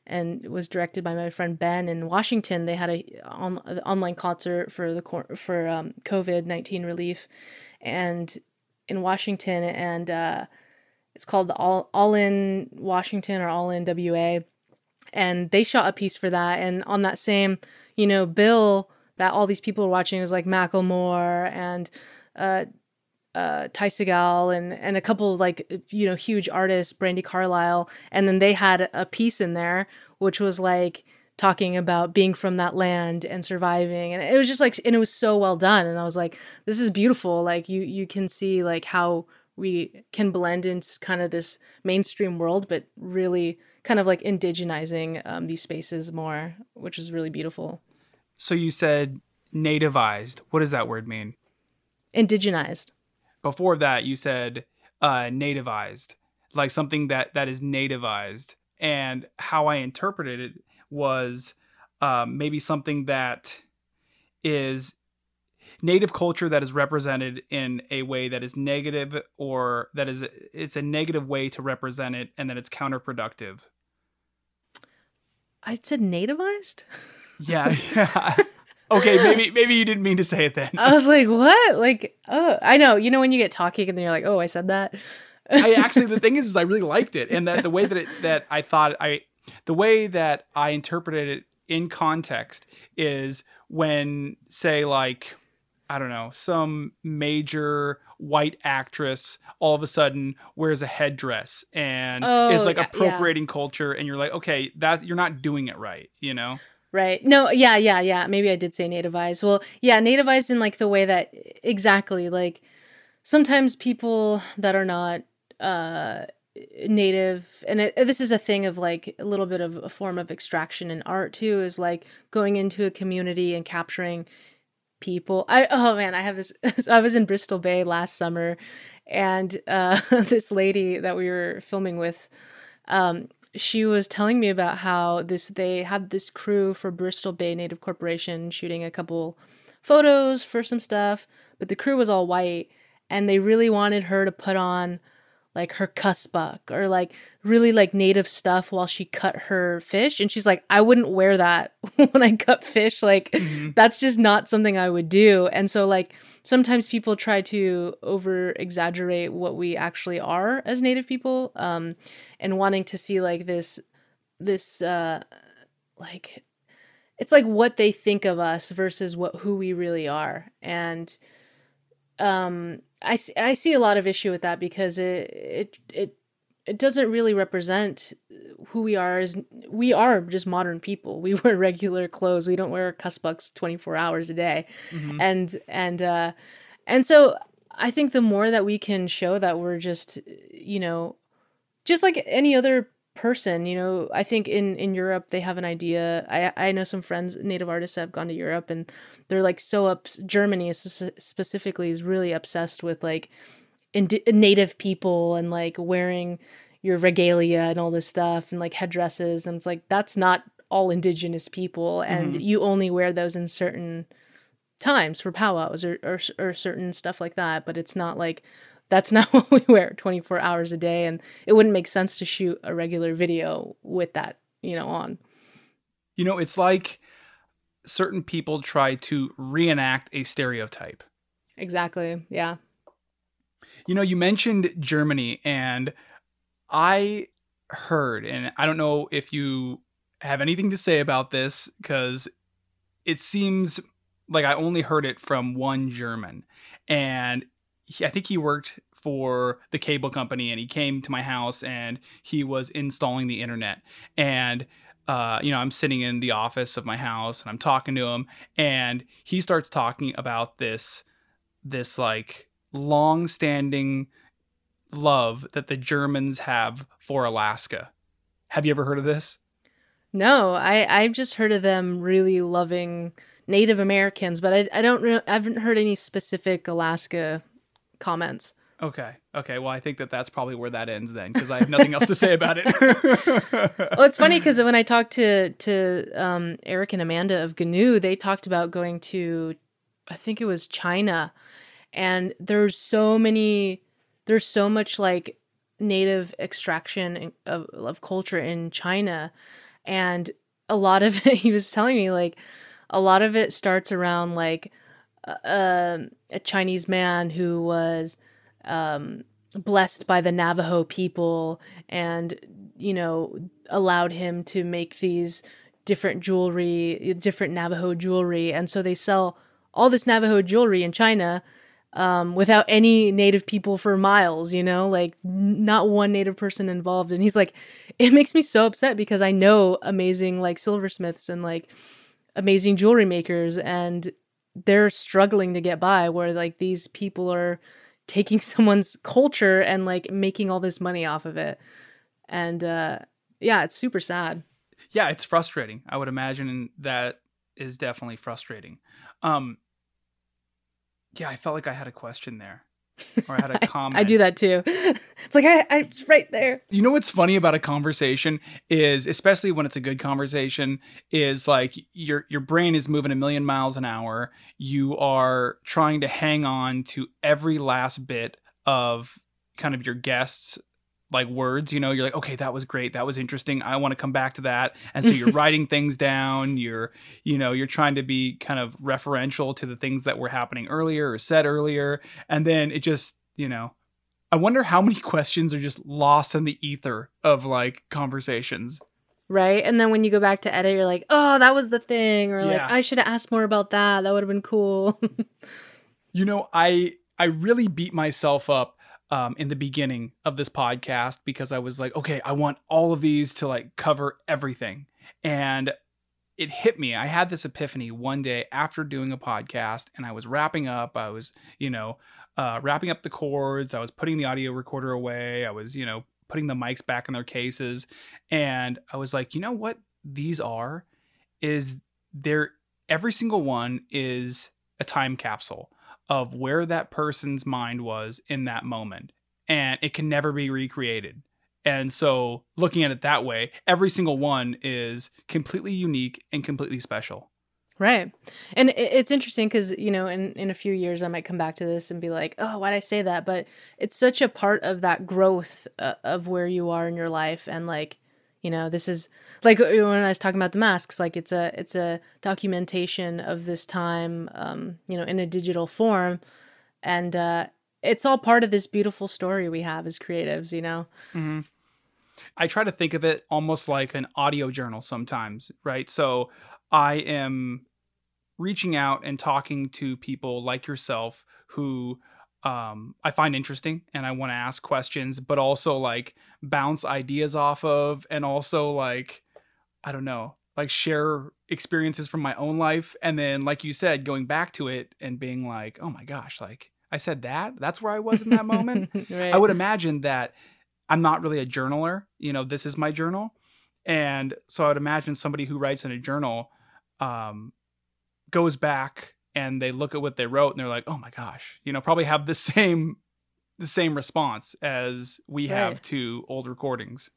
and was directed by my friend Ben in Washington. They had a on, online concert for the for um, COVID nineteen relief, and in Washington, and uh, it's called the All All in Washington or All in WA, and they shot a piece for that. And on that same, you know, bill that all these people were watching was like Macklemore and uh, uh, Ty Segall and and a couple of like you know huge artists, Brandi Carlile, and then they had a piece in there which was like talking about being from that land and surviving and it was just like and it was so well done and I was like this is beautiful like you you can see like how we can blend into kind of this mainstream world but really kind of like indigenizing um, these spaces more which is really beautiful So you said nativized. What does that word mean? indigenized Before that, you said uh, nativized, like something that that is nativized. And how I interpreted it was um, maybe something that is native culture that is represented in a way that is negative or that is it's a negative way to represent it and that it's counterproductive. I said nativized? Yeah yeah okay maybe maybe you didn't mean to say it then I was like what like oh I know you know when you get talking and then you're like oh I said that I actually the thing is, is I really liked it, and that the way that it that I thought I the way that I interpreted it in context is when say like I don't know some major white actress all of a sudden wears a headdress and is Oh, like yeah, yeah. appropriating culture, and you're like okay that you're not doing it right, you know. Right. No, yeah, yeah, yeah. Maybe I did say nativized. Well, yeah, nativized in like the way that exactly like sometimes people that are not uh native and it, this is a thing of like a little bit of a form of extraction in art too is like going into a community and capturing people i oh man i have this i was in bristol bay last summer and uh this lady that we were filming with um she was telling me about how this they had this crew for Bristol Bay Native Corporation shooting a couple photos for some stuff, but the crew was all white and they really wanted her to put on like her kuspuk or like really like native stuff while she cut her fish and she's like I wouldn't wear that when I cut fish like mm-hmm. that's just not something I would do. And so like sometimes people try to over exaggerate what we actually are as native people um and wanting to see like this this uh like it's like what they think of us versus what who we really are. And um I I see a lot of issue with that because it it it it doesn't really represent who we are as we are just modern people. We wear regular clothes. We don't wear kuspuks 24 hours a day. Mhm. and and uh and so i think the more that we can show that we're just you know just like any other person you know i think in in europe they have an idea. I i know some friends native artists have gone to europe and they're like so up germany specifically is really obsessed with like indi- native people and like wearing your regalia and all this stuff and like headdresses and it's like that's not all indigenous people and Mhm. you only wear those in certain times for powwows or, or or certain stuff like that but it's not like that's not what we wear 24 hours a day and it wouldn't make sense to shoot a regular video with that you know on You know, it's like certain people try to reenact a stereotype. Exactly. Yeah. You know, you mentioned Germany, and I heard, and I don't know if you have anything to say about this because it seems like I only heard it from one German, and he, I think he worked for the cable company, and he came to my house and he was installing the internet, and uh, you know, I'm sitting in the office of my house and I'm talking to him, and he starts talking about this, this like long-standing love that the Germans have for Alaska. Have you ever heard of this? No, I I've just heard of them really loving Native Americans, but I I don't know I haven't heard any specific Alaska comments. Okay. Okay. Well, I think that that's probably where that ends then, because I have nothing else to say about it. Well, it's funny because when I talked to to um, Eric and Amanda of Ginew, they talked about going to, I think it was China, and there's so many, there's so much like native extraction of of culture in China, and a lot of it, he was telling me like, a lot of it starts around like, uh, a Chinese man who was um, blessed by the Navajo people and, you know, allowed him to make these different jewelry, different Navajo jewelry. And so they sell all this Navajo jewelry in China um, without any native people for miles, you know, like not one native person involved. And he's like, it makes me so upset because I know amazing like silversmiths and like amazing jewelry makers and they're struggling to get by where like these people are taking someone's culture and like making all this money off of it. And uh yeah, it's super sad. yeah, it's frustrating. I would imagine that is definitely frustrating. Um, yeah, I felt like I had a question there, or I had a comment. I do that too. it's like I, I it's right there. You know what's funny about a conversation is, especially when it's a good conversation, is like your your brain is moving a million miles an hour. You are trying to hang on to every last bit of kind of your guests like words you know you're like okay that was great that was interesting i want to come back to that and so you're writing things down you're you know you're trying to be kind of referential to the things that were happening earlier or said earlier and then it just you know i wonder how many questions are just lost in the ether of like conversations Right. And then when you go back to edit, you're like, oh, that was the thing. Or like, I should have asked more about that. That would have been cool. You know, I I really beat myself up um, in the beginning of this podcast because I was like, okay, I want all of these to like cover everything, and it hit me. I had this epiphany one day after doing a podcast, and I was wrapping up. I was, you know, uh, wrapping up the cords. I was putting the audio recorder away. I was, you know, putting the mics back in their cases, and I was like, you know what these are is they're every single one is a time capsule of where that person's mind was in that moment and it can never be recreated and so looking at it that way every single one is completely unique and completely special right. And it's interesting because, you know, in, in a few years, I might come back to this and be like, oh, why'd I say that? But it's such a part of that growth uh, of where you are in your life. And like, you know, this is like uh, when I was talking about the masks, like it's a it's a documentation of this time, um, you know, in a digital form, and uh, it's all part of this beautiful story we have as creatives, you know. mm-hmm. I try to think of it almost like an audio journal sometimes, right? So I am reaching out and talking to people like yourself who um, I find interesting and I want to ask questions, but also like bounce ideas off of, and also like, I don't know, like share experiences from my own life. And then, like you said, going back to it and being like, oh my gosh, like I said that, that's where I was in that moment. right. I would imagine that I'm not really a journaler. You know, this is my journal. And so I would imagine somebody who writes in a journal um, goes back and they look at what they wrote and they're like, oh my gosh, you know, probably have the same the same response as we have to old recordings.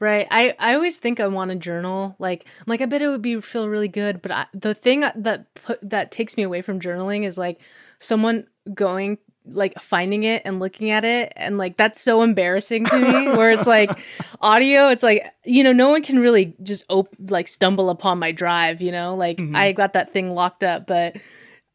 Right. I, I always think I want a journal. Like I'm like I bet it would be feel really good, but I, the thing that put that takes me away from journaling is like someone going like finding it and looking at it and like that's so embarrassing to me where it's like audio it's like you know no one can really just op- like stumble upon my drive you know like Mhm. i got that thing locked up but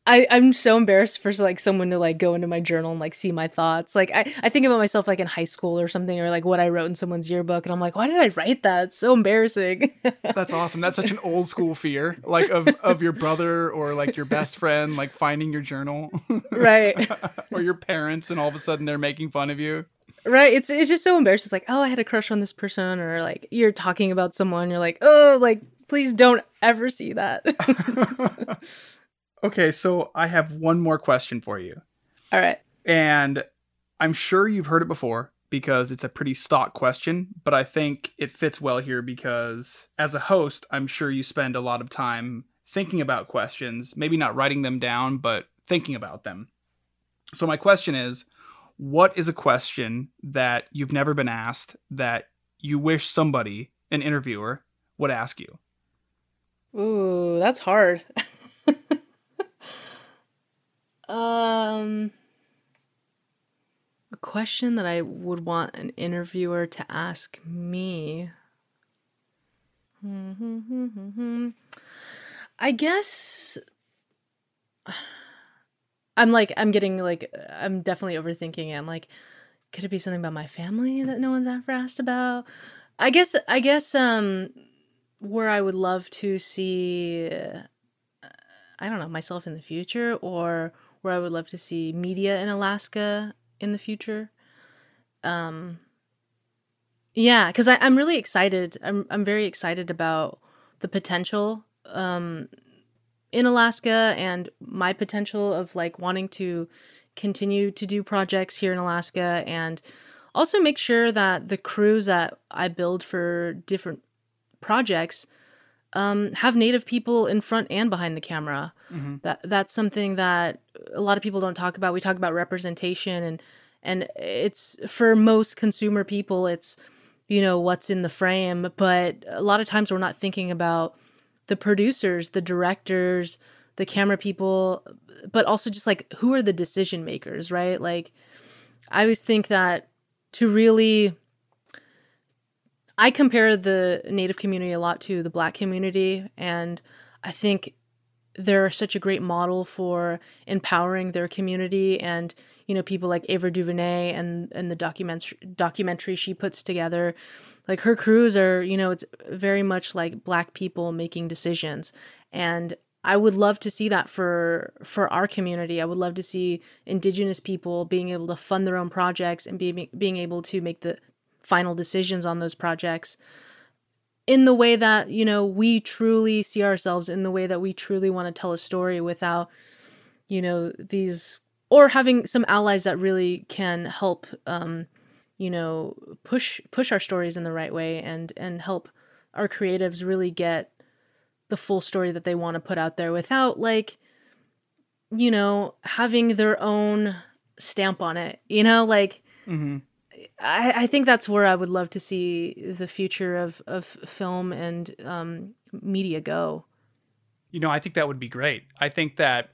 I, I'm so embarrassed for like someone to like go into my journal and like see my thoughts. Like I, I think about myself like in high school or something, or like what I wrote in someone's yearbook, and I'm like, why did I write that? It's so embarrassing. That's awesome. That's such an old school fear, like of of your brother or like your best friend, like finding your journal, right. or your parents, and all of a sudden they're making fun of you. right it's it's just so embarrassing it's like oh i had a crush on this person or like you're talking about someone you're like oh like please don't ever see that okay, so I have one more question for you, all right and I'm sure you've heard it before because it's a pretty stock question, but I think it fits well here because as a host, I'm sure you spend a lot of time thinking about questions, maybe not writing them down, but thinking about them. So my question is, what is a question that you've never been asked that you wish somebody, an interviewer, would ask you? ooh that's hard um a question that i would want an interviewer to ask me. I guess i'm like i'm getting like i'm definitely overthinking it. I'm like could it be something about my family that no one's ever asked about? I guess i guess um where i would love to see uh, i don't know myself in the future or where i would love to see media in alaska in the future. Um yeah because i'm really excited. I'm i'm very excited about the potential um in alaska and my potential of like wanting to continue to do projects here in alaska and also make sure that the crews that i build for different projects um, have native people in front and behind the camera. Mm-hmm. that that's something that a lot of people don't talk about. We talk about representation and and it's for most consumer people it's you know what's in the frame but a lot of times we're not thinking about the producers the directors the camera people but also just like who are the decision makers right? Like i always think that to really i compare the native community a lot to the black community and i think they're such a great model for empowering their community and you know people like Ava DuVernay and and the documentary documentary she puts together like her crews are you know it's very much like black people making decisions and I would love to see that for for our community. I would love to see indigenous people being able to fund their own projects and being being able to make the final decisions on those projects in the way that you know we truly see ourselves in the way that we truly want to tell a story without you know these or having some allies that really can help um you know push push our stories in the right way and and help our creatives really get the full story that they want to put out there without like you know having their own stamp on it you know like Mm-hmm. I, I think that's where I would love to see the future of, of film and um, media go. You know, I think that would be great. I think that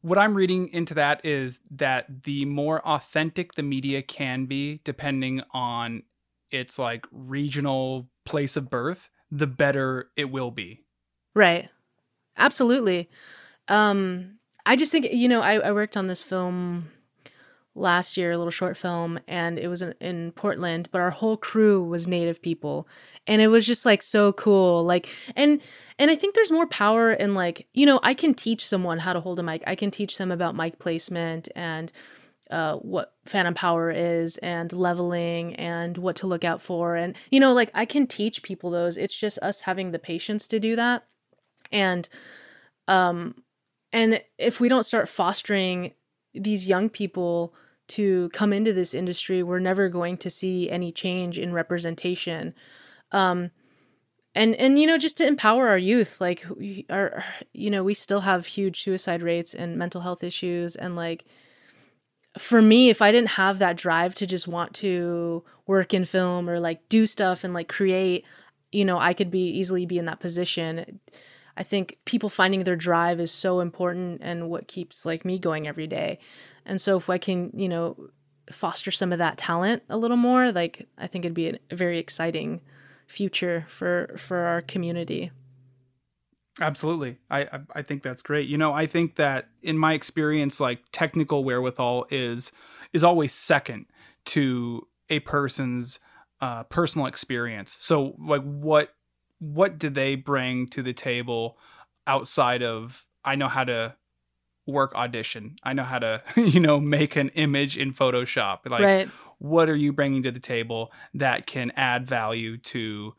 what I'm reading into that is that the more authentic the media can be, depending on its like regional place of birth, the better it will be. Right. Absolutely. Um, I just think, you know, I, I worked on this film last year, a little short film, and it was in, in Portland, but our whole crew was native people. And it was just like so cool. Like, and, and I think there's more power in like, you know, I can teach someone how to hold a mic. I can teach them about mic placement and, uh, what phantom power is and leveling and what to look out for and you know like i can teach people those it's just us having the patience to do that and um and if we don't start fostering these young people to come into this industry we're never going to see any change in representation. Um and and you know just to empower our youth like we our you know we still have huge suicide rates and mental health issues. And like for me if i didn't have that drive to just want to work in film or like do stuff and like create you know i could be easily be in that position I think people finding their drive is so important and what keeps like me going every day. And so if I can, you know, foster some of that talent a little more, like I think it'd be a very exciting future for for our community. Absolutely. I, I think that's great. You know, I think that in my experience like technical wherewithal is is always second to a person's uh, personal experience. So like what what do they bring to the table outside of I know how to work audition. I know how to, you know, make an image in Photoshop. Like right. what are you bringing to the table that can add value to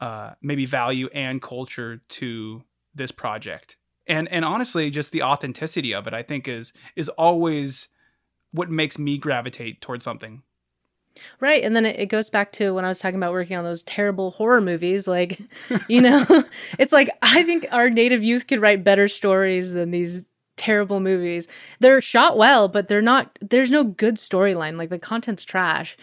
uh, maybe value and culture to this project and and honestly just the authenticity of it i think is is always what makes me gravitate towards something Right. And then it, it goes back to when I was talking about working on those terrible horror movies. Like, you know, it's like I think our native youth could write better stories than these terrible movies. They're shot well, but they're not, there's no good storyline. Like, the content's trash.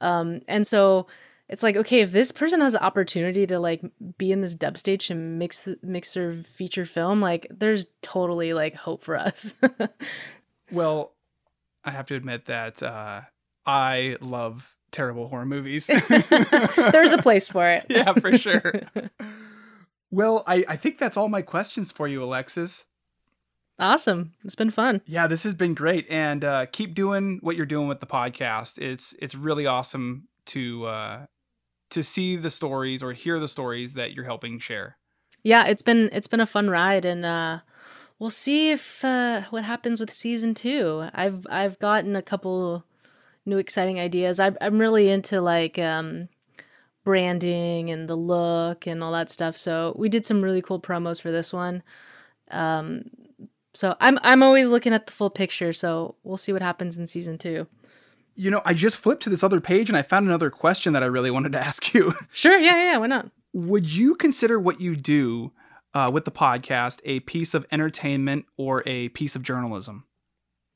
Um, and so it's like, okay, if this person has the opportunity to like be in this dub stage and mix, mix their feature film, like, there's totally like hope for us. well, I have to admit that, uh, I love terrible horror movies. There's a place for it. yeah, for sure. well, I, I think that's all my questions for you, Alexis. Awesome. It's been fun. Yeah, this has been great. And uh, keep doing what you're doing with the podcast. It's it's really awesome to uh, to see the stories or hear the stories that you're helping share. Yeah, it's been it's been a fun ride and uh we'll see if uh what happens with season 2. I've I've gotten a couple new exciting ideas. I, I'm really into like um, branding and the look and all that stuff. So we did some really cool promos for this one. Um, so I'm I'm always looking at the full picture. So we'll see what happens in season two. You know, I just flipped to this other page and I found another question that I really wanted to ask you. Sure. Yeah. Yeah. Why not? Would you consider what you do uh, with the podcast a piece of entertainment or a piece of journalism?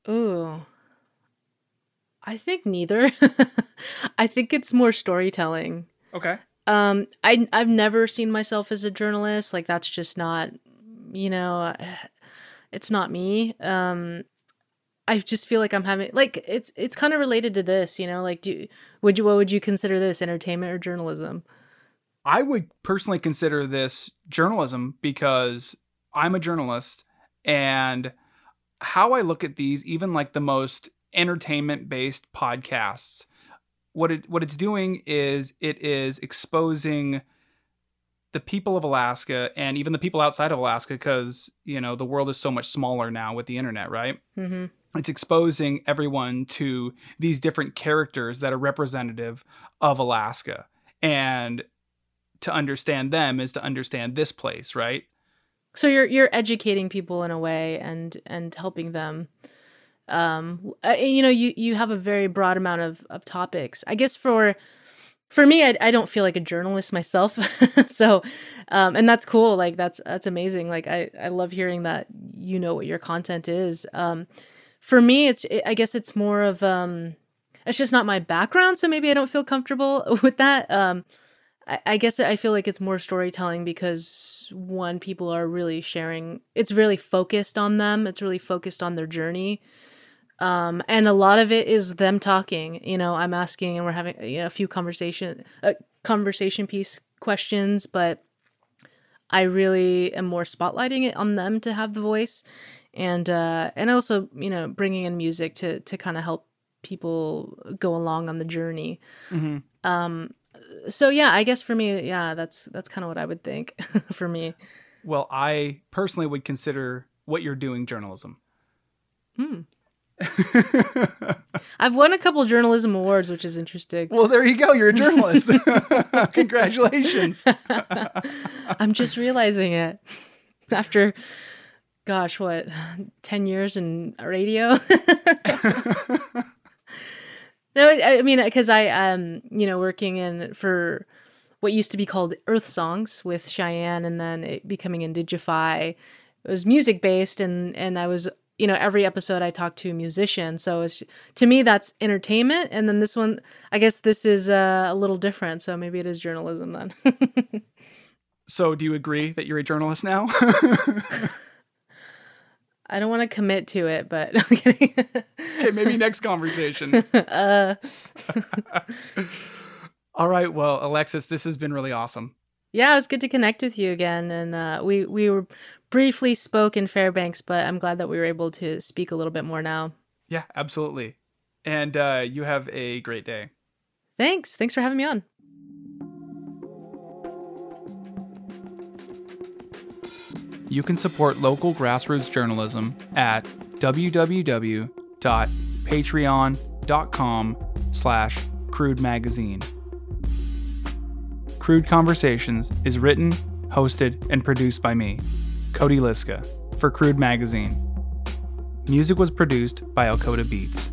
Ooh. I think neither. I think it's more storytelling. Okay. Um, I I've never seen myself as a journalist. Like that's just not, you know, it's not me. Um, I just feel like I'm having like it's it's kind of related to this, you know. Like, do would you what would you consider this entertainment or journalism? I would personally consider this journalism because I'm a journalist and how I look at these, even like the most entertainment based podcasts. What it what it's doing is it is exposing the people of Alaska and even the people outside of Alaska because you know the world is so much smaller now with the internet, right? Mm-hmm. It's exposing everyone to these different characters that are representative of Alaska, and to understand them is to understand this place, right? So you're you're educating people in a way and and helping them um uh, you know you you have a very broad amount of of topics. I guess for for me i, I don't feel like a journalist myself. So um and that's cool. Like that's that's amazing. Like i i love hearing that you know what your content is. Um for me it's it, i guess it's more of um it's just not my background so maybe i don't feel comfortable with that. Um I, I guess I feel like it's more storytelling because one, people are really sharing. It's really focused on them. It's really focused on their journey, um, and a lot of it is them talking. You know, I'm asking, and we're having you know, a few conversation, uh, conversation piece questions, but I really am more spotlighting it on them to have the voice, and uh, and also you know bringing in music to to kind of help people go along on the journey. Mm-hmm. Um, so yeah, I guess for me, yeah, that's that's kind of what I would think for me. Well, I personally would consider what you're doing journalism. Hmm. I've won a couple journalism awards, which is interesting. well, there you go. You're a journalist. Congratulations. I'm just realizing it after, gosh, what, ten years in radio. no, I, I mean, because I, um, you know, working in for what used to be called Earth Songs with Cheyenne, and then it becoming Indigify. It was music based, and and I was you know every episode i talk to a musician so it's to me that's entertainment and then this one i guess this is uh, a little different so maybe it is journalism then So, do you agree that you're a journalist now? I don't want to commit to it, but I'm kidding. okay, maybe next conversation. uh, All right. Well, Alexis, this has been really awesome. yeah, it was good to connect with you again, and uh, we we were briefly spoke in Fairbanks, but I'm glad that we were able to speak a little bit more now. Yeah, absolutely. And uh, you have a great day. Thanks. Thanks for having me on. You can support local grassroots journalism at www.patreon.com slash crude magazine. Crude Conversations is written, hosted, and produced by me, Cody Liska, for Crude Magazine. Music was produced by Alcoda Beats.